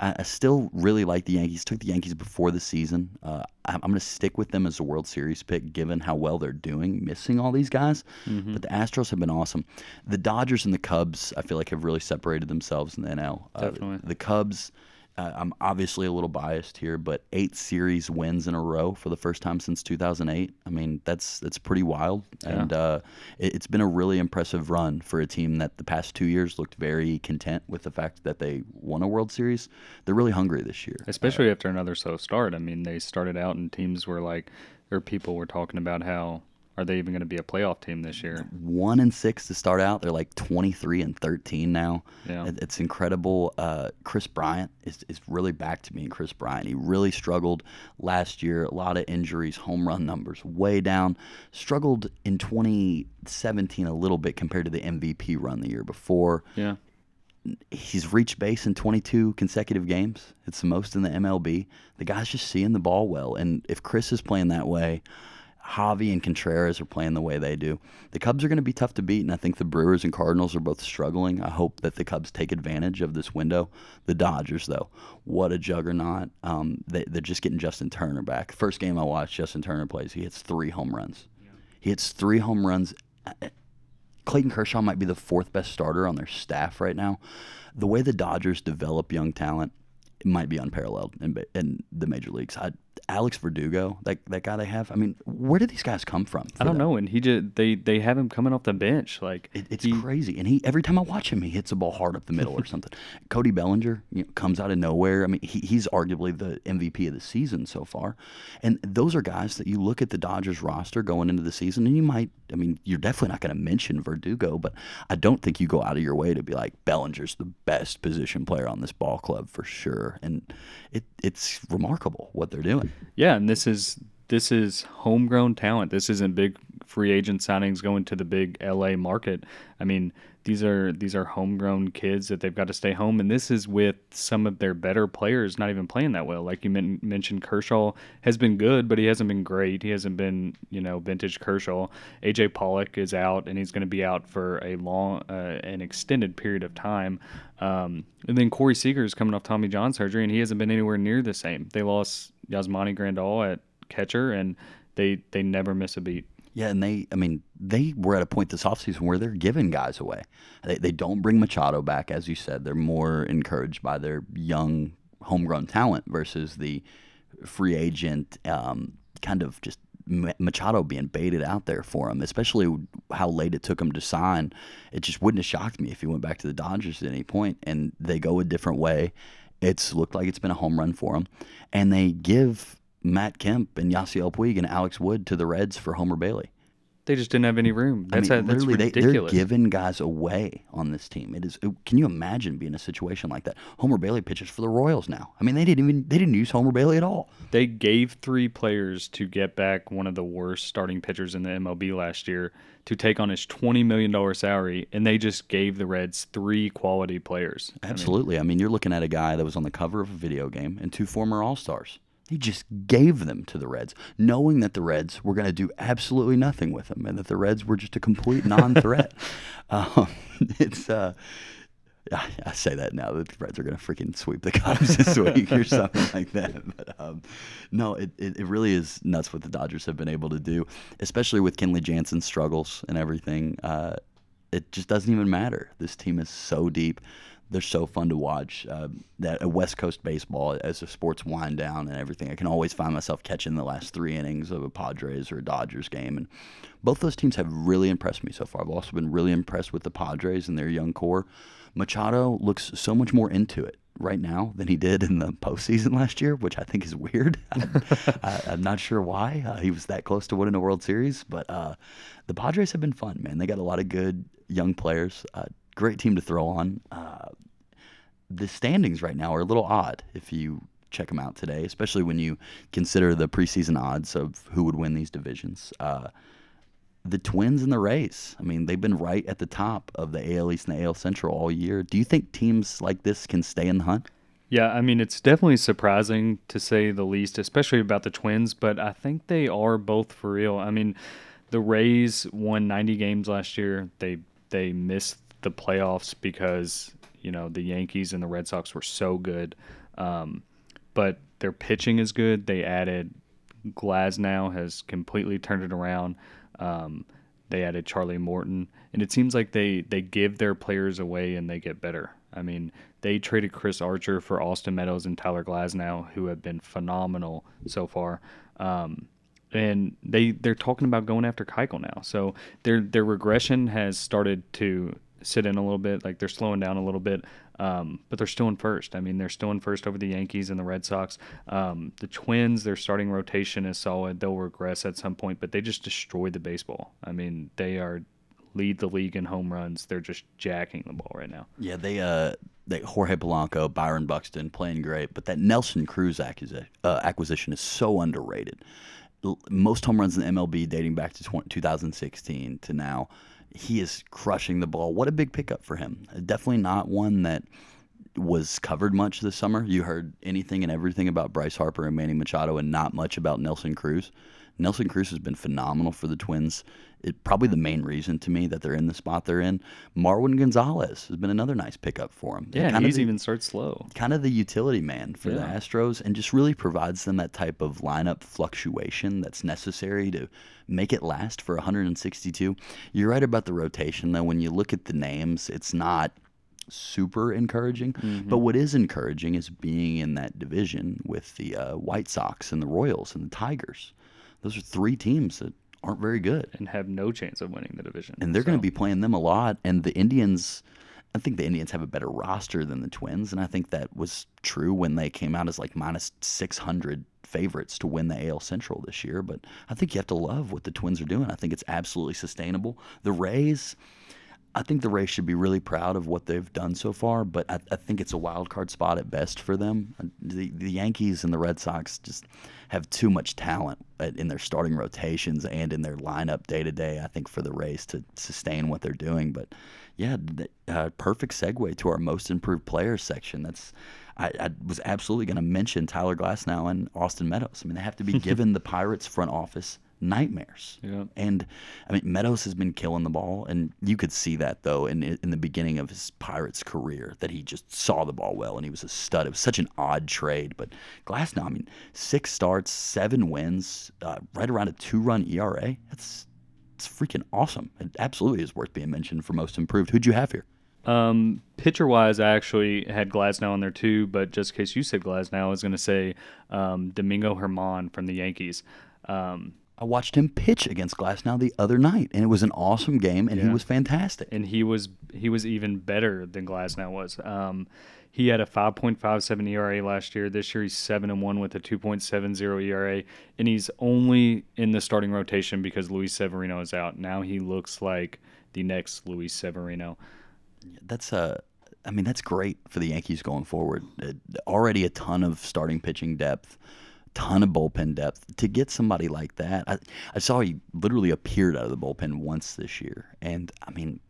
I still really like the Yankees. Took the Yankees before the season. Uh, I'm going to stick with them as a World Series pick, given how well they're doing, missing all these guys. Mm-hmm. But the Astros have been awesome. The Dodgers and the Cubs, I feel like, have really separated themselves in the NL. Uh, Definitely. The Cubs uh, I'm obviously a little biased here, but eight series wins in a row for the first time since 2008. I mean, that's that's pretty wild, Yeah. and uh, it, it's been a really impressive run for a team that the past two years looked very content with the fact that they won a World Series. They're really hungry this year. especially after another slow start. I mean, they started out and teams were like, or people were talking about how are they even going to be a playoff team this year? one and six to start out. They're like 23 and 13 now. Yeah. It's incredible. Uh, Kris Bryant is, is really back to being Kris Bryant. He really struggled last year. A lot of injuries, home run numbers way down. Struggled in 2017 a little bit compared to the MVP run the year before. Yeah. He's reached base in 22 consecutive games. It's the most in the MLB. The guy's just seeing the ball well. And if Kris is playing that way, Javi and Contreras are playing the way they do. The Cubs are going to be tough to beat, and I think the Brewers and Cardinals are both struggling. I hope that the Cubs take advantage of this window. The Dodgers, though, what a juggernaut! Um, they, they're just getting Justin Turner back. First game I watched, Justin Turner plays. He hits three home runs. He hits three home runs. Clayton Kershaw might be the fourth best starter on their staff right now. The way the Dodgers develop young talent it might be unparalleled in, in the major leagues. I, Alex Verdugo, that that guy they have. I mean, where did these guys come from? I don't that? know. And he just, they, they have him coming off the bench. Like, It, it's he- crazy, and he every time I watch him, he hits a ball hard up the middle or something. Cody Bellinger you know, comes out of nowhere. I mean, he, he's arguably the MVP of the season so far, and those are guys that you look at the Dodgers roster going into the season, and you might. I mean, you're definitely not going to mention Verdugo, but I don't think you go out of your way to be like Bellinger's the best position player on this ball club for sure, and it it's remarkable what they're doing. Yeah, and this is this is homegrown talent. This isn't big free agent signings going to the big LA market. I mean, these are these are homegrown kids that they've got to stay home, and this is with some of their better players not even playing that well. Like you men- mentioned, Kershaw has been good, but he hasn't been great. He hasn't been you know vintage Kershaw. AJ Pollock is out, and he's going to be out for a long, uh, an extended period of time. Um, and then Corey Seager is coming off Tommy John surgery, and he hasn't been anywhere near the same. They lost Yasmani Grandal at catcher, and they they never miss a beat. Yeah, and they, I mean, they were at a point this offseason where they're giving guys away. They, they don't bring Machado back, as you said. They're more encouraged by their young, homegrown talent versus the free agent um, kind of just Machado being baited out there for him, especially how late it took him to sign. It just wouldn't have shocked me if he went back to the Dodgers at any point, and they go a different way. It's looked like it's been a home run for them, and they give Matt Kemp and Yasiel Puig and Alex Wood to the Reds for Homer Bailey. They just didn't have any room. That's I mean, a, that's literally, they, they're giving guys away on this team. It is. it- can you imagine being in a situation like that? Homer Bailey pitches for the Royals now. I mean, they didn't even they didn't use Homer Bailey at all. they gave three players to get back one of the worst starting pitchers in the MLB last year to take on his twenty million dollar salary, and they just gave the Reds three quality players. I mean, Absolutely. I mean, you're looking at a guy that was on the cover of a video game and two former All Stars. He just gave them to the Reds, knowing that the Reds were going to do absolutely nothing with them, and that the Reds were just a complete non-threat. um, it's. Uh, I I say that now that the Reds are going to freaking sweep the Cubs this week or something like that. But um, no, it, it, it really is nuts what the Dodgers have been able to do, especially with Kenley Jansen's struggles and everything. Uh, it just doesn't even matter. This team is so deep. They're so fun to watch. Uh, that uh, West Coast baseball, as the sports wind down and everything, I can always find myself catching the last three innings of a Padres or a Dodgers game, and both those teams have really impressed me so far. I've also been really impressed with the Padres and their young core. Machado looks so much more into it right now than he did in the postseason last year, which I think is weird. I, I'm not sure why uh, he was that close to winning a World Series, but uh, the Padres have been fun, man. They got a lot of good young players. Uh, great team to throw on. Uh, the standings right now are a little odd if you check them out today, especially when you consider the preseason odds of who would win these divisions. Uh, the Twins and the Rays. I mean, they've been right at the top of the AL East and the AL Central all year. Do you think teams like this can stay in the hunt? Yeah, I mean, it's definitely surprising to say the least, especially about the Twins, but I think they are both for real. I mean, the Rays won 90 games last year. They they missed the playoffs because, you know, the Yankees and the Red Sox were so good. Um, but their pitching is good. They added Glasnow has completely turned it around. Um, they added Charlie Morton, and it seems like they they give their players away and they get better. I mean, they traded Chris Archer for Austin Meadows and Tyler Glasnow, who have been phenomenal so far. Um, and they they're talking about going after Keuchel now. So their their regression has started to sit in a little bit. Like they're slowing down a little bit, um, but they're still in first. I mean, they're still in first over the Yankees and the Red Sox. Um, the Twins, their starting rotation is solid. They'll regress at some point, but they just destroy the baseball. I mean, they are lead the league in home runs. They're just jacking the ball right now. Yeah, they uh, they Jorge Polanco, Byron Buxton playing great, but that Nelson Cruz acquisition, uh, acquisition is so underrated. Most home runs in MLB dating back to 20, 2016 to now he is crushing the ball. What a big pickup for him. Definitely not one that was covered much this summer. You heard anything and everything about Bryce Harper and Manny Machado and not much about Nelson Cruz. Nelson Cruz has been phenomenal for the Twins. It probably the main reason to me that they're in the spot they're in. Marwin Gonzalez has been another nice pickup for him. Yeah, and he's the, even started slow. Kind of the utility man for Yeah. the Astros, and just really provides them that type of lineup fluctuation that's necessary to make it last for 162. You're right about the rotation, though. When you look at the names, it's not super encouraging. Mm-hmm. But what is encouraging is being in that division with the uh, White Sox and the Royals and the Tigers. Those are three teams that aren't very good, and have no chance of winning the division. and they're going to be playing them a lot. And the Indians, I think the Indians have a better roster than the Twins, and I think that was true when they came out as like minus 600 favorites to win the AL Central this year. But I think you have to love what the Twins are doing. I think it's absolutely sustainable. The Rays. I think the Rays should be really proud of what they've done so far, but I, I think it's a wild card spot at best for them. The, the Yankees and the Red Sox just have too much talent at- in their starting rotations and in their lineup day to day. I think for the Rays to sustain what they're doing, but yeah, uh, perfect segue to our most improved players section. That's I, I was absolutely going to mention Tyler Glasnow and Austin Meadows. I mean, they have to be given the Pirates front office nightmares. Yeah. And I mean, Meadows has been killing the ball, and you could see that though in in the beginning of his Pirates career that he just saw the ball well, and he was a stud. It was such an odd trade, but Glasnow, I mean, six starts, seven wins, uh, right around a two-run ERA. That's it's freaking awesome. It absolutely is worth being mentioned for most improved. Who'd you have here? Um, pitcher wise, I actually had Glasnow on there too, but just in case you said Glasnow, I was going to say um, Domingo Germán from the Yankees. Um, I watched him pitch against Glasnow the other night, and it was an awesome game, and he was fantastic. and he was he was even better than Glasnow was. Um, he had a 5.57 ERA last year. This year he's seven and one with a 2.70 ERA, and he's only in the starting rotation because Luis Severino is out. Now he looks like the next Luis Severino. That's uh, I mean, that's great for the Yankees going forward. Uh, already a ton of starting pitching depth, ton of bullpen depth. To get somebody like that, I, I saw he literally appeared out of the bullpen once this year, and I mean,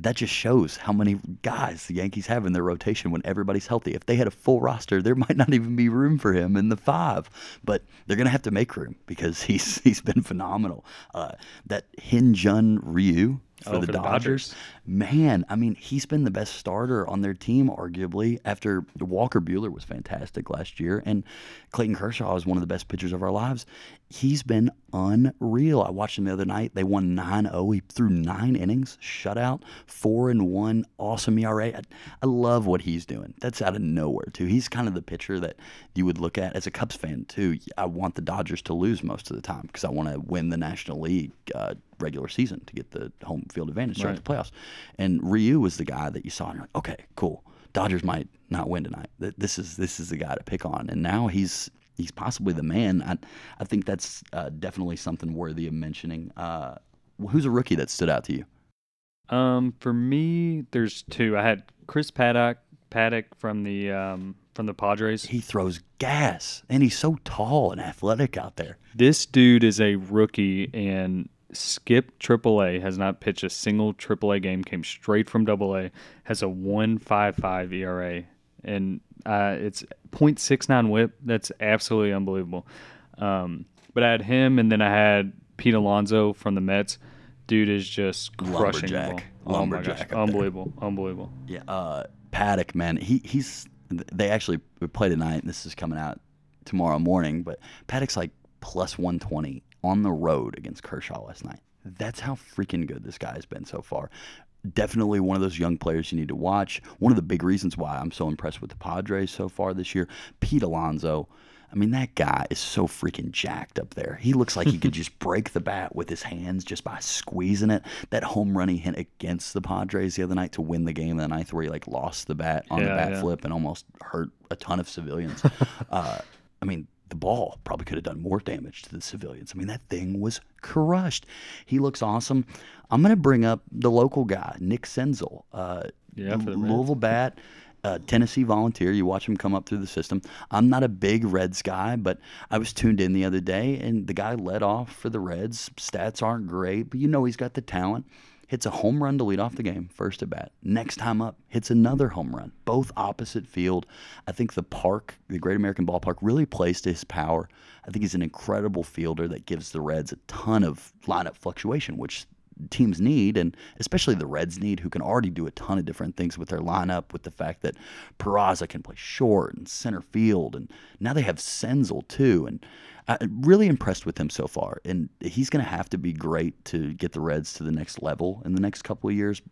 that just shows how many guys the Yankees have in their rotation when everybody's healthy. If they had a full roster, there might not even be room for him in the five, but they're gonna have to make room because he's he's been phenomenal. Uh, that Hyun-jin Ryu for, Oh, the, for the Dodgers, Dodgers. man, I mean, he's been the best starter on their team, arguably. After Walker Buehler was fantastic last year, and Clayton Kershaw is one of the best pitchers of our lives. He's been unreal. I watched him the other night. They won 9 0. He threw nine innings, shutout, 4 and 1, awesome ERA. I, I love what he's doing. That's out of nowhere, too. He's kind of the pitcher that you would look at as a Cubs fan, too. I want the Dodgers to lose most of the time because I want to win the National League uh, regular season to get the home field advantage during Right. the playoffs. And Ryu was the guy that you saw, and you're like, okay, cool. Dodgers might not win tonight. This is this is the guy to pick on, and now he's he's possibly the man. I I think that's uh, definitely something worthy of mentioning. Uh, who's a rookie that stood out to you? Um, for me, there's two. I had Chris Paddack, Paddack from the um, from the Padres. He throws gas, and he's so tall and athletic out there. This dude is a rookie and Skip AAA has not pitched a single AAA game. Came straight from AA. Has a 1.55 ERA and uh, it's 0.69 WHIP. That's absolutely unbelievable. Um, but I had him, and then I had Pete Alonso from the Mets. Dude is just crushing. Lumberjack. Oh Lumberjack gosh, there. unbelievable, unbelievable. Yeah, uh, Paddack, man, he he's they actually play tonight. And this is coming out tomorrow morning, but Paddack's like plus one twenty on the road against Kershaw last night. That's how freaking good this guy has been so far. definitely one of those young players you need to watch. One of the big reasons why I'm so impressed with the Padres so far this year, Pete Alonso. I mean, that guy is so freaking jacked up there. He looks like he could just break the bat with his hands just by squeezing it. That home run he hit against the Padres the other night to win the game in the ninth, where he like lost the bat on the bat yeah. flip and almost hurt a ton of civilians. uh, I mean, the ball probably could have done more damage to the civilians. I mean, that thing was crushed. He looks awesome. I'm going to bring up the local guy, Nick Senzel. Uh, Yeah, Louisville bat, uh, Tennessee volunteer. You watch him come up through the system. I'm not a big Reds guy, but I was tuned in the other day, and the guy led off for the Reds. Stats aren't great, but you know he's got the talent. Hits a home run to lead off the game, first at bat. Next time up, hits another home run, both opposite field. I think the park, the Great American Ballpark, really plays to his power. I think he's an incredible fielder that gives the Reds a ton of lineup fluctuation, which teams need, and especially the Reds need, who can already do a ton of different things with their lineup. With the fact that Peraza can play short and center field, and now they have Senzel too, and I'm really impressed with him so far. And he's going to have to be great to get the Reds to the next level in the next couple of years.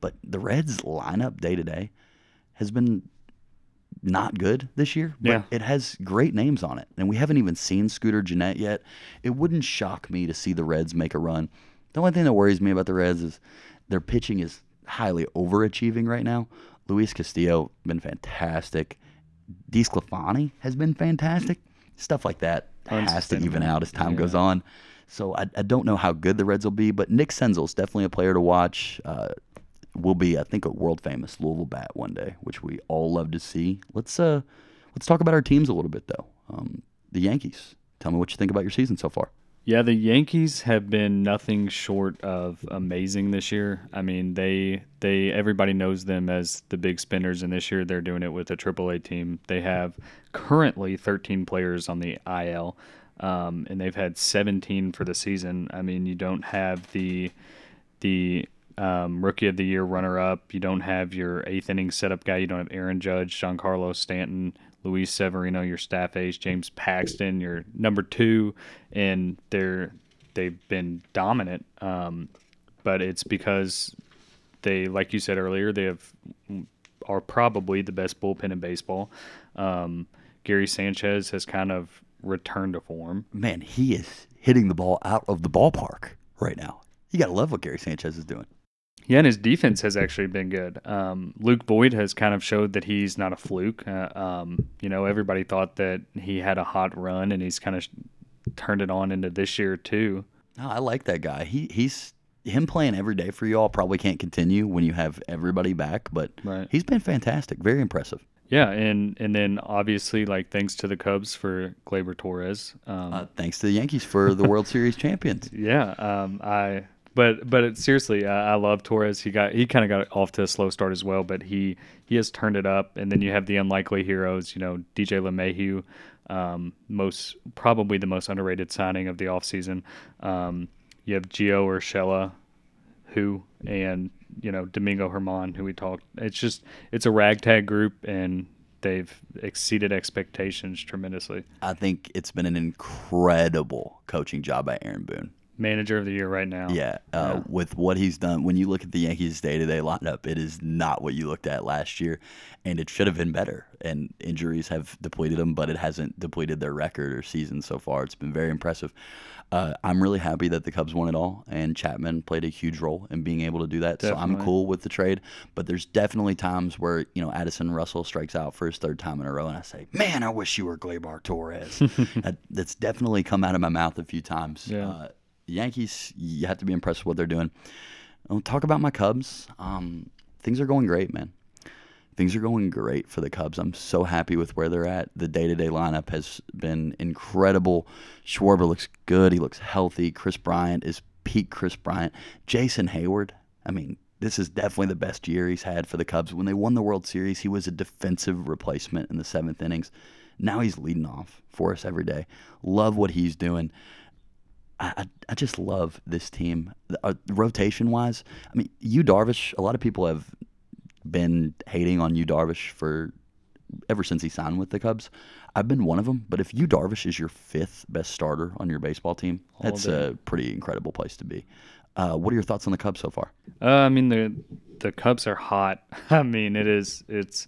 But the Reds lineup day to day has been not good this year, but Yeah. it has great names on it. And we haven't even seen Scooter Gennett yet. It wouldn't shock me to see the Reds make a run. The only thing that worries me about the Reds is their pitching is highly overachieving right now. Luis Castillo been fantastic. DeSclafani has been fantastic. Stuff like that has to even out as time Yeah. goes on. So I, I don't know how good the Reds will be, but Nick Senzel's definitely a player to watch. Uh, will be, I think, a world famous Louisville bat one day, which we all love to see. Let's uh, let's talk about our teams a little bit though. Um, the Yankees. Tell me what you think about your season so far. Yeah, the Yankees have been nothing short of amazing this year. I mean, they they everybody knows them as the big spinners, and this year they're doing it with a AAA team. They have currently 13 players on the IL, um, and they've had 17 for the season. I mean, you don't have the the um, rookie of the year runner up. You don't have your eighth inning setup guy. You don't have Aaron Judge, Giancarlo Stanton, Luis Severino, your staff ace, James Paxton, your number two, and they're they've been dominant. Um, but it's because they, like you said earlier, they have are probably the best bullpen in baseball. Um, Gary Sanchez has kind of returned to form. Man, he is hitting the ball out of the ballpark right now. You gotta love what Gary Sanchez is doing. Yeah, and his defense has actually been good. Um, Luke Voit has kind of showed that he's not a fluke. Uh, um, you know, everybody thought that he had a hot run, and he's kind of turned it on into this year too. No, I like that guy. He he's him playing every day for y'all probably can't continue when you have everybody back, but Right. he's been fantastic. Very impressive. Yeah, and and then obviously, like thanks to the Cubs for Gleyber Torres. Um, Uh, thanks to the Yankees for the World Series champions. Yeah, um, I but but it, seriously, I, I love Torres. He got he kind of got off to a slow start as well, but he he has turned it up. And then you have the unlikely heroes, you know, DJ LeMahieu, um, most probably the most underrated signing of the offseason. Um, you have Gio Urshela, who and you know Domingo Germán, who we talked. It's just it's a ragtag group, and they've exceeded expectations tremendously. I think it's been an incredible coaching job by Aaron Boone. Manager of the year right now. Yeah, uh, with what he's done, when you look at the Yankees' day-to-day lineup, it is not what you looked at last year, and it should have been better. And injuries have depleted them, but it hasn't depleted their record or season so far. It's been very impressive. Uh, I'm really happy that the Cubs won it all, and Chapman played a huge role in being able to do that. So I'm cool with the trade. But there's definitely times where you know Addison Russell strikes out for his third time in a row, and I say, "Man, I wish you were Gleyber Torres." that, that's definitely come out of my mouth a few times. Yeah. Uh, Yankees, you have to be impressed with what they're doing. I'll talk about my Cubs. Um, things are going great, man. Things are going great for the Cubs. I'm so happy with where they're at. The day to day lineup has been incredible. Schwarber looks good. He looks healthy. Kris Bryant is peak Kris Bryant. Jason Heyward, I mean, this is definitely the best year he's had for the Cubs. When they won the World Series, he was a defensive replacement in the seventh innings. Now he's leading off for us every day. Love what he's doing. I, I, just love this team. Uh, rotation wise, I mean, Yu Darvish. A lot of people have been hating on Yu Darvish for ever since he signed with the Cubs. I've been one of them. But if Yu Darvish is your fifth best starter on your baseball team, that's day. a pretty incredible place to be. Uh, what are your thoughts on the Cubs so far? Uh, I mean the the Cubs are hot. I mean, it is it's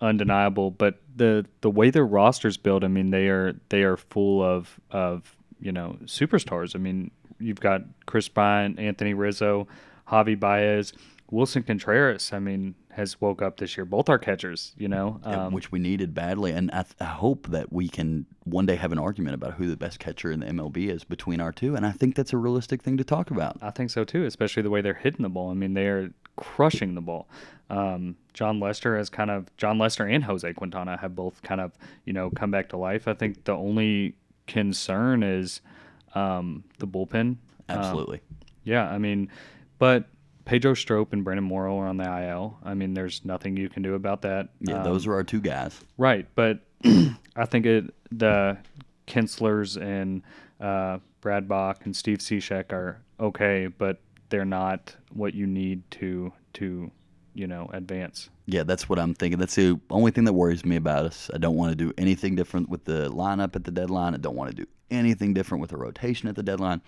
undeniable. But the the way their rosters built, I mean, they are they are full of of you know superstars. I mean, you've got Kris Bryant, Anthony Rizzo, Javi Baez, Willson Contreras. I mean, has woke up this year. Both our catchers, you know, um, which we needed badly, and I, th- I hope that we can one day have an argument about who the best catcher in the MLB is between our two. And I think that's a realistic thing to talk about. I think so too, especially the way they're hitting the ball. I mean, they are crushing the ball. Um, Jon Lester has kind of Jon Lester and Jose Quintana have both kind of you know come back to life. I think the only concern is um, the bullpen. Um, Absolutely. yeah, I mean, but Pedro Strop and Brandon Morrow are on the IL. I mean, there's nothing you can do about that. Yeah, Um, those are our two guys. Right, but I think it the Kintzlers and uh, Brad Brach and Steve Cishek are okay, but they're not what you need to to you know advance. Yeah, that's what I'm thinking. That's the only thing that worries me about us. I don't want to do anything different with the lineup at the deadline. I don't want to do anything different with the rotation at the deadline.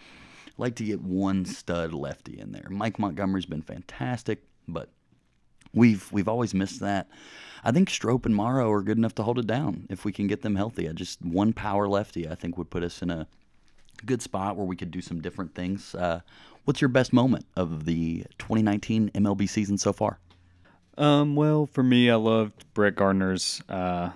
I'd like to get one stud lefty in there. Mike Montgomery's been fantastic, but we've we've always missed that. I think Strop and Morrow are good enough to hold it down if we can get them healthy. I just one power lefty I think would put us in a good spot where we could do some different things. Uh, what's your best moment of the 2019 MLB season so far? Um, well, for me, I loved Brett Gardner's uh,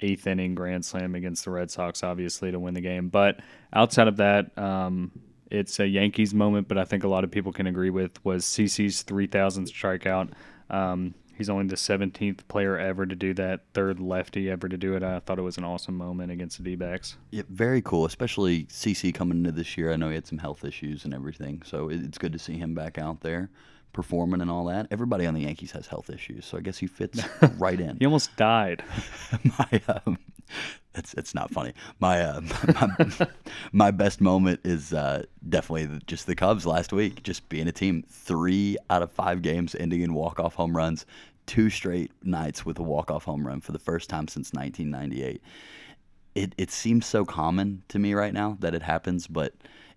eighth inning grand slam against the Red Sox, obviously to win the game. But outside of that, um, it's a Yankees moment. But I think a lot of people can agree with was CC's 3,000th strikeout. Um, he's only the 17th player ever to do that, third lefty ever to do it. I thought it was an awesome moment against the D-backs. Yeah, very cool, especially CC coming into this year. I know he had some health issues and everything, so it's good to see him back out there performing and all that. Everybody on the Yankees has health issues, so I guess he fits right in. He almost died. my um, it's it's not funny. My uh, my, my best moment is uh, definitely just the Cubs last week, just being a team. Three out of five games ending in walk off home runs. Two straight nights with a walk off home run for the first time since 1998. It it seems so common to me right now that it happens, but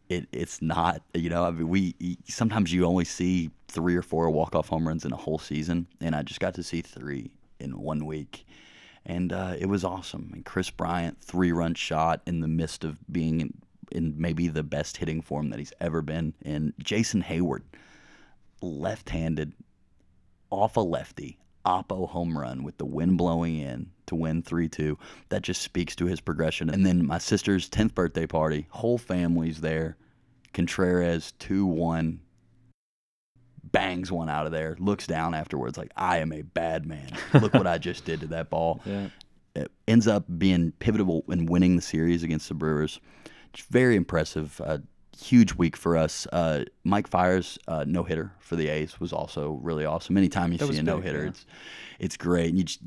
it it's not. You know, I mean, we sometimes you only see three or four walk off home runs in a whole season, and I just got to see three in one week and uh, it was awesome. And Kris Bryant, three run shot in the midst of being in, in maybe the best hitting form that he's ever been. And Jason Heyward, left handed, off a lefty, oppo home run with the wind blowing in to win 3 2. That just speaks to his progression. And then my sister's 10th birthday party, whole family's there. Contreras 2 1 bangs one out of there, looks down afterwards like I am a bad man. Look what I just did to that ball. Yeah. It ends up being pivotal in winning the series against the Brewers. Just very impressive. Uh, huge week for us. Uh, Mike Fiers uh, no hitter for the A's was also really awesome. Anytime you That see a no hitter, yeah. it's it's great. And you just,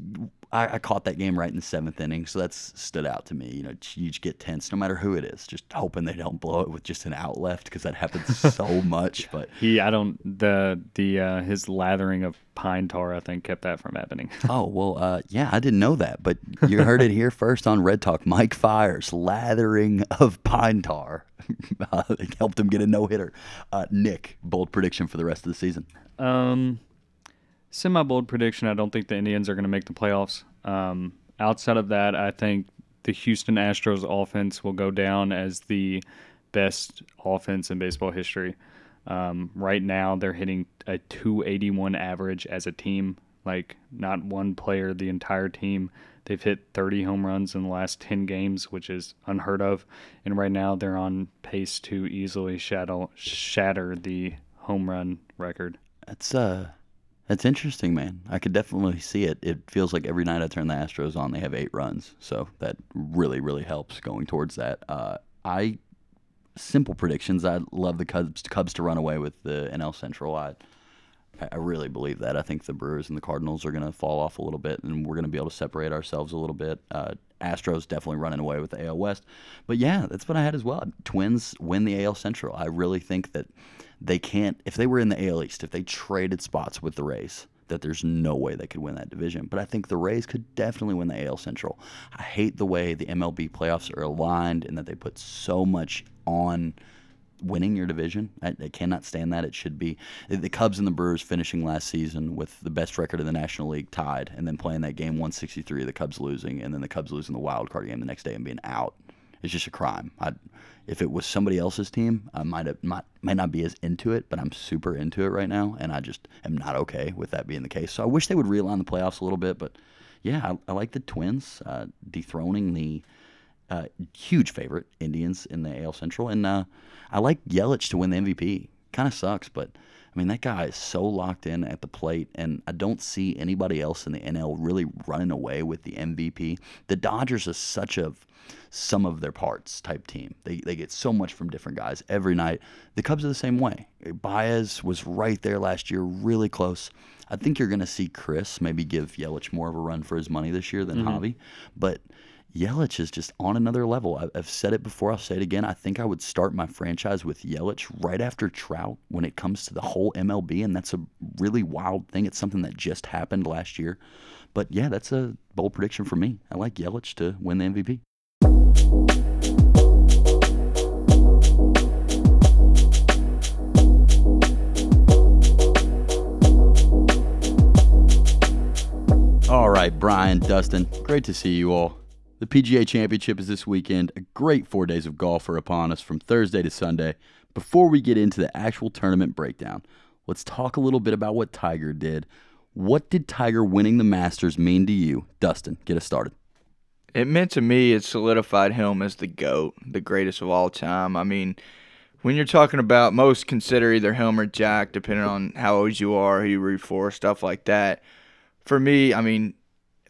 I, I caught that game right in the seventh inning, so that's stood out to me. You know, you just get tense no matter who it is, just hoping they don't blow it with just an out left because that happens so much. But He, I don't the the uh, his lathering of pine tar, I think, kept that from happening. Oh well, uh, yeah, I didn't know that, but you heard it here first on Red Talk. Mike Fiers lathering of pine tar uh, helped him get a no hitter. Uh, Nick, bold prediction for the rest of the season. Um, semi bold prediction. I don't think the Indians are going to make the playoffs. Um, outside of that, I think the Houston Astros offense will go down as the best offense in baseball history. Um, right now, they're hitting a 281 average as a team. Like, not one player, the entire team. They've hit 30 home runs in the last 10 games, which is unheard of. And right now, they're on pace to easily shadow, shatter the home run record. That's uh, that's interesting, man. I could definitely see it. It feels like every night I turn the Astros on, they have eight runs, so that really, really helps going towards that. Uh, I simple predictions. I love the Cubs, Cubs to run away with the NL Central. I I- really believe that. I think the Brewers and the Cardinals are going to fall off a little bit, and we're going to be able to separate ourselves a little bit. Uh, Astros definitely running away with the AL West, but yeah, that's what I had as well. Twins win the AL Central. I really think that they can't. If they were in the AL East, if they traded spots with the Rays, that there's no way they could win that division. But I think the Rays could definitely win the AL Central. I hate the way the MLB playoffs are aligned and that they put so much on winning your division. I, I, cannot stand that. It should be the Cubs and the Brewers finishing last season with the best record in the National League tied, and then playing that game 163, the Cubs losing, and then the Cubs losing the wild card game the next day and being out. It's just a crime. I, if it was somebody else's team, I might have might, might not be as into it, but I'm super into it right now, and I just am not okay with that being the case. So I wish they would realign the playoffs a little bit, but yeah, I, I like the Twins uh, dethroning the uh, huge favorite Indians in the AL Central, and uh, I like Yelich to win the MVP. Kind of sucks, but I mean that guy is so locked in at the plate, and I don't see anybody else in the NL really running away with the MVP. The Dodgers are such a some of their parts type team. They they get so much from different guys every night. The Cubs are the same way. Baez was right there last year, really close. I think you're going to see Kris maybe give Yelich more of a run for his money this year than mm-hmm. Javi, but Yelich is just on another level. I've said it before. I'll say it again. I think I would start my franchise with Yelich right after Trout when it comes to the whole MLB, and that's a really wild thing. It's something that just happened last year. But yeah, that's a bold prediction for me. I like Yelich to win the MVP. All right, Brian, Dustin, great to see you all. The PGA Championship is this weekend. A great four days of golf are upon us from Thursday to Sunday. Before we get into the actual tournament breakdown, let's talk a little bit about what Tiger did. What did Tiger winning the Masters mean to you? Dustin, get us started. It meant to me it solidified him as the GOAT, the greatest of all time. I mean, when you're talking about most consider either him or Jack, depending on how old you are, who you root for, stuff like that. For me, I mean,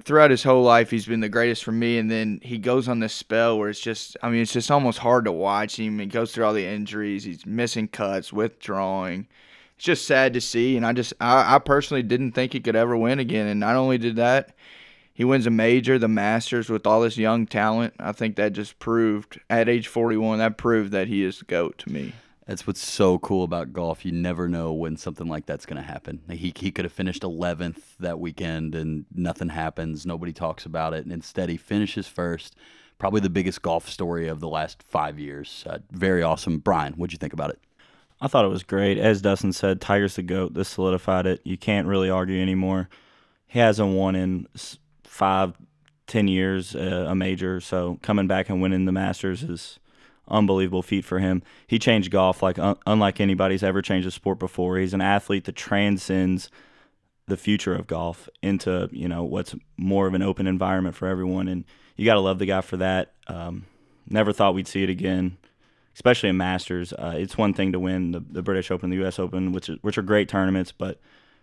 throughout his whole life, he's been the greatest for me. And then he goes on this spell where it's just, I mean, it's just almost hard to watch him. He goes through all the injuries. He's missing cuts, withdrawing. It's just sad to see. And I just, I, I personally didn't think he could ever win again. And not only did that, he wins a major, the Masters, with all this young talent. I think that just proved, at age 41, that proved that he is the GOAT to me. That's what's so cool about golf. You never know when something like that's going to happen. He, he could have finished 11th that weekend and nothing happens. Nobody talks about it. And instead, he finishes first. Probably the biggest golf story of the last five years. Uh, very awesome. Brian, what'd you think about it? I thought it was great. As Dustin said, Tiger's the GOAT. This solidified it. You can't really argue anymore. He hasn't won in five, ten years uh, a major. So coming back and winning the Masters is unbelievable feat for him. He changed golf like un- unlike anybody's ever changed a sport before. He's an athlete that transcends the future of golf into you know what's more of an open environment for everyone, and you got to love the guy for that. Um, never thought we'd see it again, especially in Masters. Uh, it's one thing to win the, the British Open, the U.S. Open, which is, which are great tournaments, but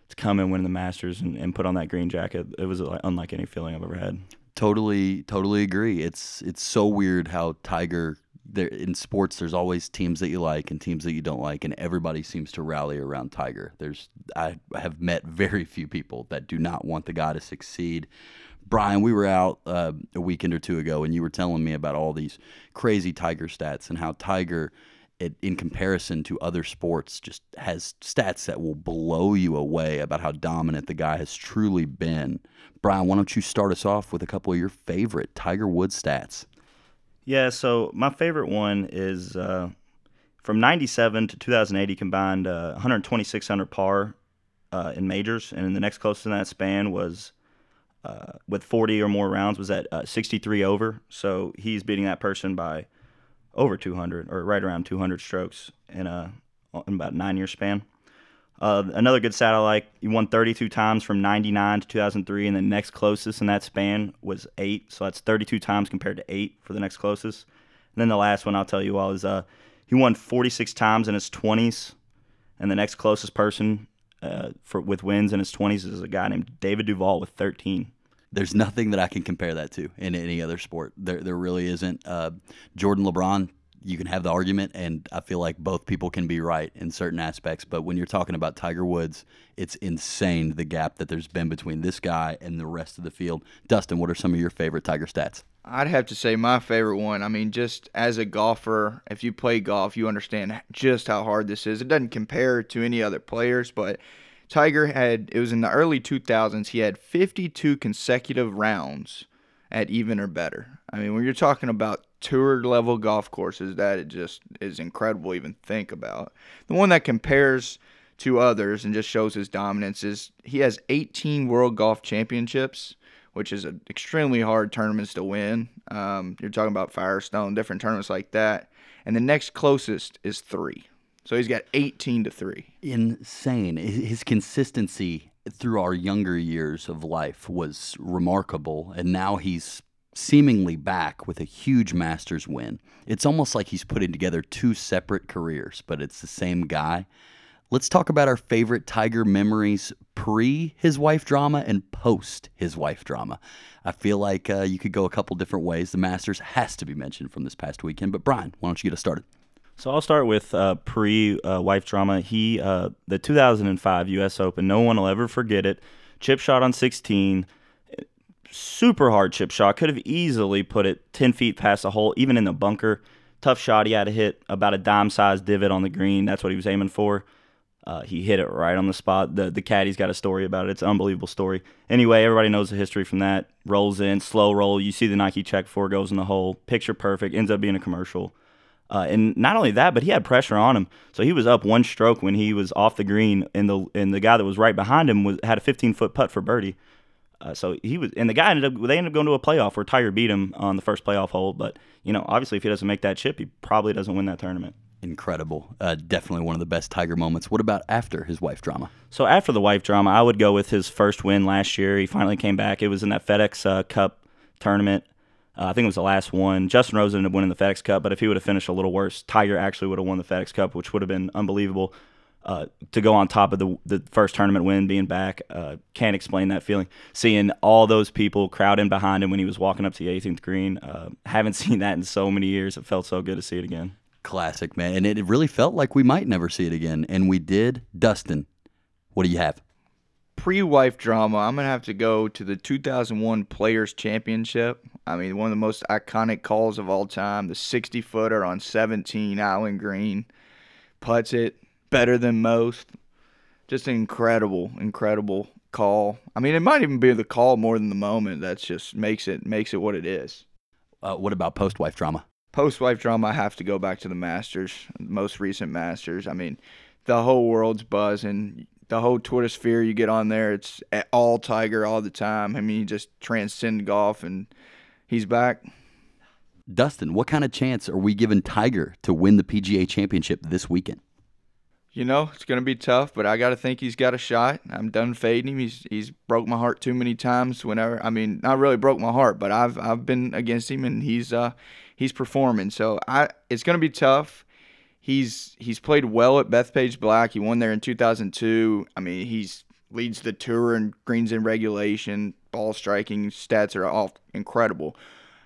to come and win the Masters and, and put on that green jacket, it was unlike any feeling I've ever had. Totally, totally agree. It's it's so weird how Tiger there in sports there's always teams that you like and teams that you don't like and everybody seems to rally around Tiger. There's I have met very few people that do not want the guy to succeed. Brian, we were out uh, a weekend or two ago and you were telling me about all these crazy Tiger stats and how Tiger it, in comparison to other sports just has stats that will blow you away about how dominant the guy has truly been. Brian, why don't you start us off with a couple of your favorite Tiger Woods stats? Yeah, so my favorite one is uh, from 97 to 2008, he combined uh, 126 under par uh, in majors, and the next closest in that span was uh, with 40 or more rounds was at uh, 63 over. So he's beating that person by over 200 or right around 200 strokes in a in about nine year span. Uh, another good like, he won 32 times from 99 to 2003, and the next closest in that span was eight. So that's 32 times compared to eight for the next closest. And then the last one I'll tell you all is uh, he won 46 times in his 20s, and the next closest person uh, for with wins in his 20s is a guy named David Duval with 13 there's nothing that I can compare that to in any other sport. There, there really isn't. Uh, Jordan LeBron you can have the argument, and I feel like both people can be right in certain aspects. But when you're talking about Tiger Woods, it's insane the gap that there's been between this guy and the rest of the field. Dustin, what are some of your favorite Tiger stats? I'd have to say my favorite one. I mean, just as a golfer, if you play golf, you understand just how hard this is. It doesn't compare to any other players, but Tiger had, it was in the early 2000s, he had 52 consecutive rounds at even or better. I mean, when you're talking about tour level golf courses that it just is incredible to even think about. The one that compares to others and just shows his dominance is he has 18 World Golf Championships, which is an extremely hard tournaments to win. Um, you're talking about Firestone, different tournaments like that, and the next closest is three. So he's got 18 to three. Insane. His consistency through our younger years of life was remarkable, and now he's seemingly back with a huge Masters win. It's almost like he's putting together two separate careers, but it's the same guy. Let's talk about our favorite Tiger memories pre his wife drama and post his wife drama. I feel like uh, you could go a couple different ways. The Masters has to be mentioned from this past weekend, but Brian, why don't you get us started? So I'll start with uh, pre uh, wife drama. He uh, the 2005 U.S. Open. No one will ever forget it. Chip shot on 16 super hard chip shot. Could have easily put it 10 feet past the hole, even in the bunker. Tough shot. He had to hit about a dime sized divot on the green. That's what he was aiming for. Uh, he hit it right on the spot. The the caddy's got a story about it. It's an unbelievable story. Anyway, everybody knows the history from that. Rolls in, slow roll. You see the Nike check before it goes in the hole. Picture perfect. Ends up being a commercial. Uh, and not only that, but he had pressure on him. So he was up one stroke when he was off the green, and the and the guy that was right behind him was had a 15 foot putt for birdie. Uh, so he was, and the guy ended up. They ended up going to a playoff where Tiger beat him on the first playoff hole. But you know, obviously, if he doesn't make that chip, he probably doesn't win that tournament. Incredible. Uh, definitely one of the best Tiger moments. What about after his wife drama? So after the wife drama, I would go with his first win last year. He finally came back. It was in that FedEx uh, Cup tournament. Uh, I think it was the last one. Justin Rose ended up winning the FedEx Cup, but if he would have finished a little worse, Tiger actually would have won the FedEx Cup, which would have been unbelievable uh, to go on top of the the first tournament win, being back, uh, can't explain that feeling. Seeing all those people crowding behind him when he was walking up to the 18th green, uh, haven't seen that in so many years. It felt so good to see it again. Classic, man, and it really felt like we might never see it again, and we did. Dustin, what do you have? Pre-wife drama. I'm gonna have to go to the 2001 Players Championship. I mean, one of the most iconic calls of all time. The 60 footer on 17 Island Green, puts it better than most. Just an incredible, incredible call. I mean, it might even be the call more than the moment. That's just makes it makes it what it is. Uh, what about post wife drama? Post wife drama, I have to go back to the Masters, most recent Masters. I mean, the whole world's buzzing. The whole Twitter sphere you get on there, it's all Tiger all the time. I mean, he just transcend golf, and he's back. Dustin, what kind of chance are we giving Tiger to win the PGA Championship this weekend? You know, it's going to be tough, but I got to think he's got a shot. I'm done fading him. He's he's broke my heart too many times. Whenever I mean, not really broke my heart, but I've I've been against him and he's uh he's performing. So I it's going to be tough. He's he's played well at Bethpage Black. He won there in 2002. I mean, he's leads the tour in greens in regulation, ball striking stats are all incredible.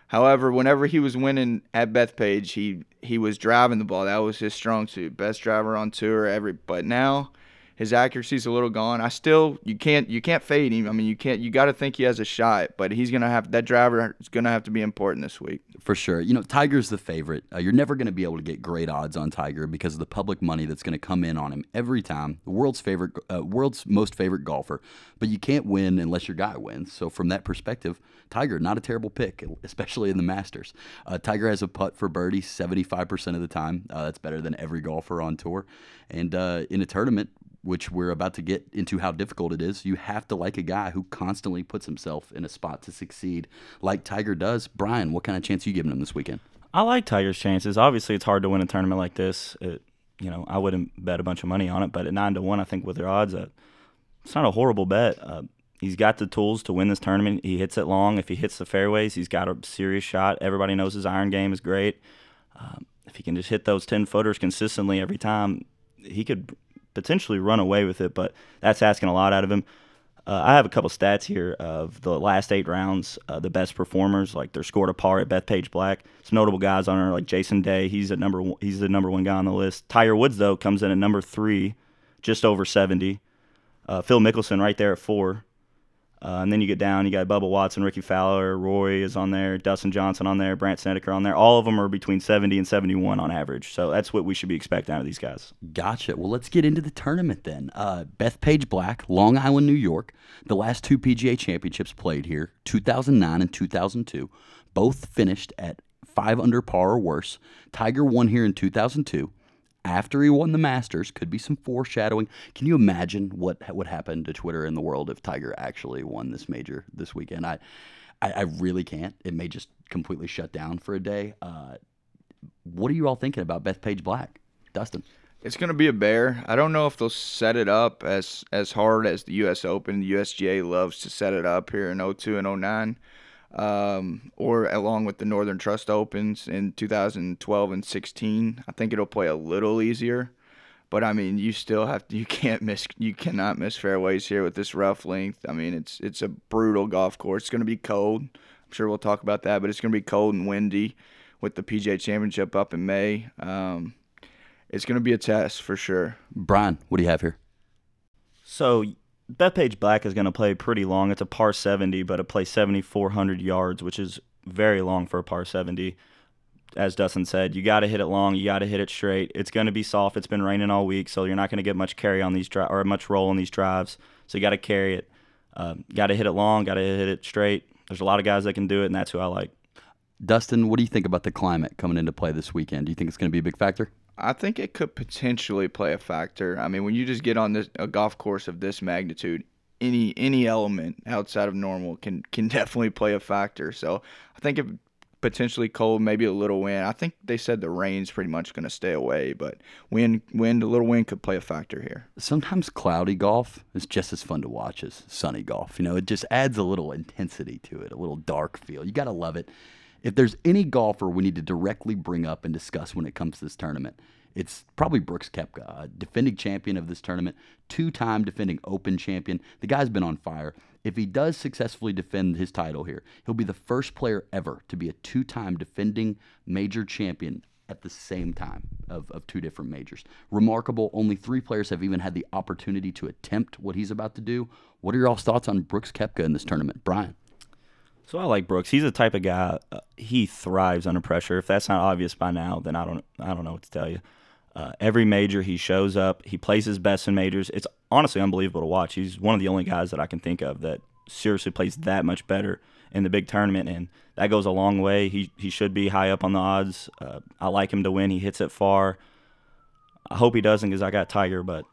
However, whenever he was winning at Bethpage, he he was driving the ball. That was his strong suit. Best driver on tour. Every but now his accuracy's a little gone. I still you can't you can't fade him. I mean you can't you got to think he has a shot, but he's gonna have that driver is gonna have to be important this week for sure. You know Tiger's the favorite. Uh, you're never gonna be able to get great odds on Tiger because of the public money that's gonna come in on him every time. The world's favorite, uh, world's most favorite golfer, but you can't win unless your guy wins. So from that perspective, Tiger not a terrible pick, especially in the Masters. Uh, Tiger has a putt for birdie 75% of the time. Uh, that's better than every golfer on tour, and uh, in a tournament which we're about to get into how difficult it is, you have to like a guy who constantly puts himself in a spot to succeed, like Tiger does. Brian, what kind of chance are you giving him this weekend? I like Tiger's chances. Obviously, it's hard to win a tournament like this. It, you know, I wouldn't bet a bunch of money on it, but at nine to one, I think with their odds, uh, it's not a horrible bet. Uh, he's got the tools to win this tournament. He hits it long. If he hits the fairways, he's got a serious shot. Everybody knows his iron game is great. Um, if he can just hit those ten footers consistently every time, he could potentially run away with it, but that's asking a lot out of him. Uh, I have a couple stats here of the last eight rounds, uh, the best performers. Like they're scored a par at Bethpage Black. Some notable guys on there, like Jason Day. He's at number one, he's the number one guy on the list. Tiger Woods though comes in at number three, just over seventy. Uh, Phil Mickelson right there at four. Uh, and then you get down, you got Bubba Watson, Rickie Fowler, Rory is on there, Dustin Johnson on there, Brandt Snedeker on there. All of them are between 70 and 71 on average. So that's what we should be expecting out of these guys. Gotcha. Well, let's get into the tournament then. Uh, Bethpage Black, Long Island, New York. The last two PGA championships played here, 2009 and 2002, both finished at five under par or worse. Tiger won here in 2002. After he won the Masters, could be some foreshadowing. Can you imagine what would happen to Twitter in the world if Tiger actually won this major this weekend? I, I, I really can't. It may just completely shut down for a day. Uh, what are you all thinking about Bethpage Black, Dustin? It's going to be a bear. I don't know if they'll set it up as as hard as the U.S. Open. The USGA loves to set it up here in 02 and 09, um, or along with the Northern Trust Opens in 2012 and 16. I think it'll play a little easier, but I mean, you still have to. You can't miss. You cannot miss fairways here with this rough length. I mean, it's it's a brutal golf course. It's going to be cold. I'm sure we'll talk about that, but it's going to be cold and windy with the PGA Championship up in May. Um, it's going to be a test for sure. Brian, what do you have here? So Bethpage Black is going to play pretty long. It's a par 70, but it plays 7,400 yards, which is very long for a par 70. As Dustin said, you got to hit it long. You got to hit it straight. It's going to be soft. It's been raining all week, so you're not going to get much carry on these drives or much roll on these drives. So you got to carry it. Um, got to hit it long. Got to hit it straight. There's a lot of guys that can do it, and that's who I like. Dustin, what do you think about the climate coming into play this weekend? Do you think it's going to be a big factor? I think it could potentially play a factor. I mean, when you just get on this a golf course of this magnitude, any any element outside of normal can can definitely play a factor. So I think if potentially cold, maybe a little wind. I think they said the rain's pretty much going to stay away, but wind, wind, a little wind could play a factor here. Sometimes cloudy golf is just as fun to watch as sunny golf. You know, it just adds a little intensity to it, a little dark feel. You got to love it. If there's any golfer we need to directly bring up and discuss when it comes to this tournament, it's probably Brooks Koepka, defending champion of this tournament, two time defending Open champion. The guy's been on fire. If he does successfully defend his title here, he'll be the first player ever to be a two time defending major champion at the same time of, of two different majors. Remarkable. Only three players have even had the opportunity to attempt what he's about to do. What are your all's thoughts on Brooks Koepka in this tournament? Brian. So I like Brooks. He's the type of guy uh, he thrives under pressure. If that's not obvious by now, then I don't I don't know what to tell you. Uh, every major he shows up, he plays his best in majors. It's honestly unbelievable to watch. He's one of the only guys that I can think of that seriously plays that much better in the big tournament, and that goes a long way. He he should be high up on the odds. Uh, I like him to win. He hits it far. I hope he doesn't because I got Tiger, but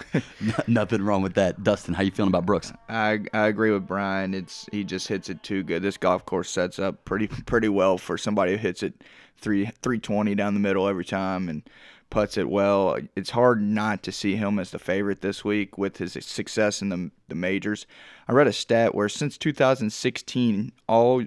Nothing wrong with that. Dustin, how you feeling about Brooks? I I agree with Brian. It's he just hits it too good. This golf course sets up pretty pretty well for somebody who hits it three three twenty down the middle every time and puts it well. It's hard not to see him as the favorite this week with his success in the the majors. I read a stat where since 2016, all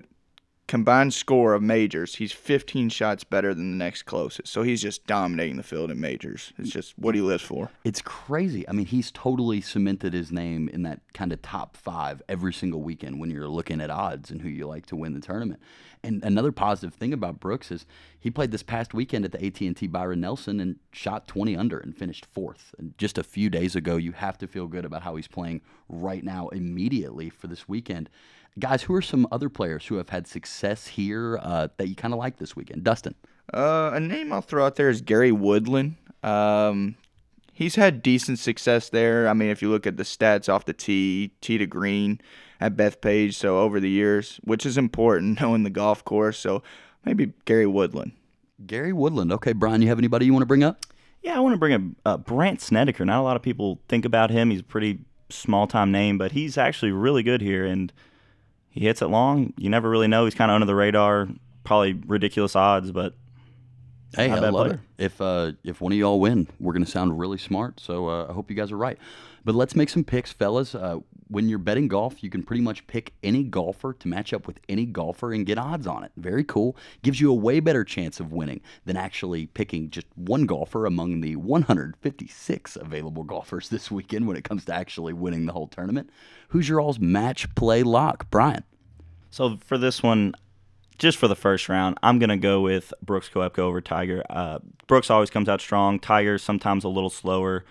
combined score of majors, he's 15 shots better than the next closest. So he's just dominating the field in majors. It's just what he lives for. It's crazy. I mean, he's totally cemented his name in that kind of top five every single weekend when you're looking at odds and who you like to win the tournament. And another positive thing about Brooks is he played this past weekend at the AT&T Byron Nelson and shot 20 under and finished fourth. And just a few days ago, you have to feel good about how he's playing right now immediately for this weekend. Guys, who are some other players who have had success here uh, that you kind of like this weekend? Dustin. Uh, a name I'll throw out there is Gary Woodland. Um, he's had decent success there. I mean, if you look at the stats off the tee, tee to green at Bethpage, so over the years, which is important knowing the golf course. So maybe Gary Woodland. Gary Woodland. Okay, Brian, you have anybody you want to bring up? Yeah, I want to bring up uh, Brandt Snedeker. Not a lot of people think about him. He's a pretty small time name, but he's actually really good here. And he hits it long. You never really know. He's kind of under the radar. Probably ridiculous odds, but hey, I love player. it. If uh, if one of y'all win, we're gonna sound really smart. So uh, I hope you guys are right. But let's make some picks, fellas. Uh, when you're betting golf, you can pretty much pick any golfer to match up with any golfer and get odds on it. Very cool. Gives you a way better chance of winning than actually picking just one golfer among the 156 available golfers this weekend when it comes to actually winning the whole tournament. Who's your all's match play lock? Brian. So for this one, just for the first round, I'm going to go with Brooks Koepka over Tiger. Uh, Brooks always comes out strong. Tiger sometimes a little slower.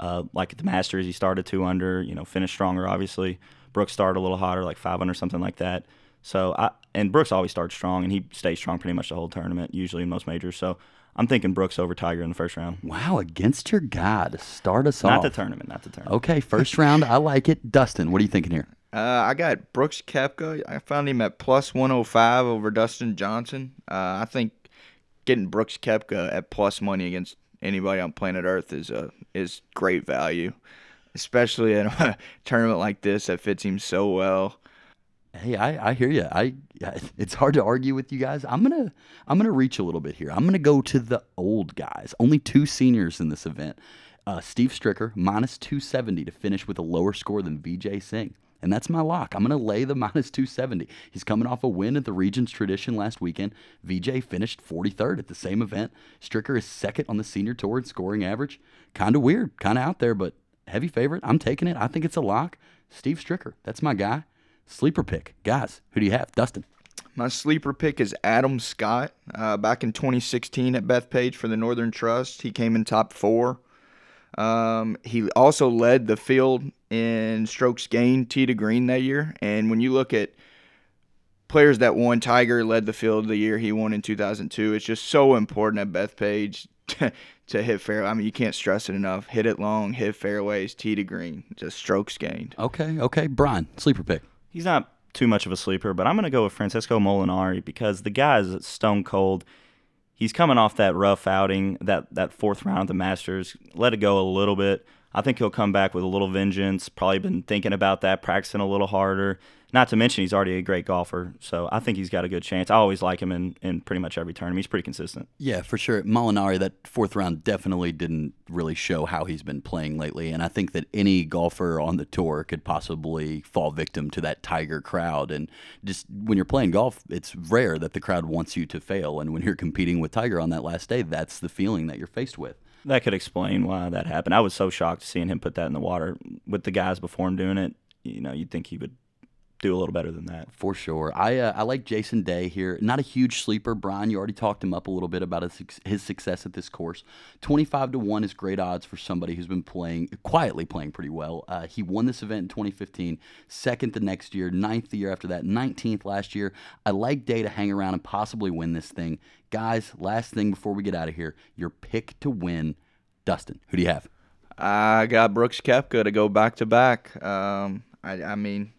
Uh, like at the Masters, he started two under, you know, finished stronger, obviously. Brooks started a little hotter, like five under, something like that. So, I, and Brooks always starts strong, and he stays strong pretty much the whole tournament, usually in most majors. So, I'm thinking Brooks over Tiger in the first round. Wow, against your guy to start us not off. Not the tournament, not the tournament. Okay, first round, I like it. Dustin, what are you thinking here? Uh, I got Brooks Koepka. I found him at plus 105 over Dustin Johnson. Uh, I think getting Brooks Koepka at plus money against anybody on planet Earth is a is great value, especially in a tournament like this that fits him so well. Hey, I, I hear you. I it's hard to argue with you guys. I'm gonna I'm gonna reach a little bit here. I'm gonna go to the old guys. Only two seniors in this event. Uh, Steve Stricker minus 270 to finish with a lower score than Vijay Singh. And that's my lock. I'm going to lay the minus 270. He's coming off a win at the Regions Tradition last weekend. Vijay finished 43rd at the same event. Stricker is second on the senior tour in scoring average. Kind of weird, kind of out there, but heavy favorite. I'm taking it. I think it's a lock. Steve Stricker, that's my guy. Sleeper pick. Guys, who do you have? Dustin. My sleeper pick is Adam Scott. Uh, back in 2016 at Bethpage for the Northern Trust, he came in top four. Um, he also led the field in strokes gained tee to green that year. And when you look at players that won, Tiger led the field the year he won in 2002. It's just so important at Bethpage to, to hit fair. I mean, you can't stress it enough. Hit it long, hit fairways, tee to green, just strokes gained. Okay, okay. Brian, sleeper pick. He's not too much of a sleeper, but I'm going to go with Francesco Molinari because the guy is stone cold he's coming off that rough outing, that that fourth round of the Masters. Let it go a little bit. I think he'll come back with a little vengeance. Probably been thinking about that, practicing a little harder. Not to mention he's already a great golfer, so I think he's got a good chance. I always like him in, in pretty much every tournament. He's pretty consistent. Yeah, for sure. Molinari, that fourth round definitely didn't really show how he's been playing lately, and I think that any golfer on the tour could possibly fall victim to that Tiger crowd. And just when you're playing golf, it's rare that the crowd wants you to fail, and when you're competing with Tiger on that last day, that's the feeling that you're faced with. That could explain why that happened. I was so shocked seeing him put that in the water with the guys before him doing it. You know, you'd think he would do a little better than that. For sure. I uh, I like Jason Day here. Not a huge sleeper. Brian, you already talked him up a little bit about his, his success at this course. 25 to 1 is great odds for somebody who's been playing, quietly playing pretty well. Uh, he won this event in 2015, second the next year, ninth the year after that, 19th last year. I like Day to hang around and possibly win this thing. Guys, last thing before we get out of here your pick to win. Dustin, who do you have? I got Brooks Koepka to go back to back. Um, I, I mean,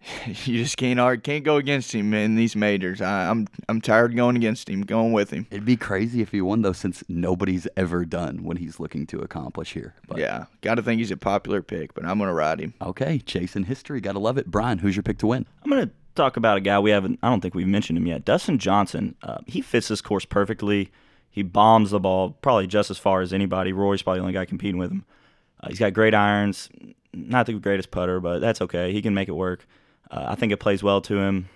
you just can't argue, can't go against him in these majors. I, am I'm, I'm tired of going against him, going with him. It'd be crazy if he won though, since nobody's ever done what he's looking to accomplish here. But. Yeah, got to think he's a popular pick, but I'm gonna ride him. Okay, chasing history, gotta love it. Brian, who's your pick to win? I'm gonna talk about a guy we haven't. I don't think we've mentioned him yet. Dustin Johnson. Uh, he fits this course perfectly. He bombs the ball probably just as far as anybody. Rory's probably the only guy competing with him. Uh, he's got great irons. Not the greatest putter, but that's okay. He can make it work. Uh, I think it plays well to him.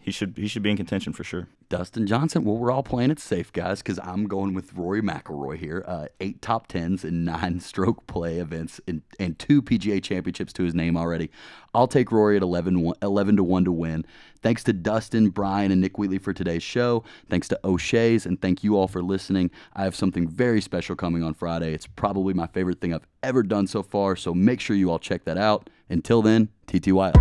He should he should be in contention for sure. Dustin Johnson. Well, we're all playing it safe, guys, because I'm going with Rory McIlroy here. Uh, eight top tens and nine stroke play events and, and two PGA championships to his name already. I'll take Rory at 11, 11 to 1 to win. Thanks to Dustin, Brian, and Nick Wheatley for today's show. Thanks to O'Shea's, and thank you all for listening. I have something very special coming on Friday. It's probably my favorite thing I've ever done so far, so make sure you all check that out. Until then, TT Wild.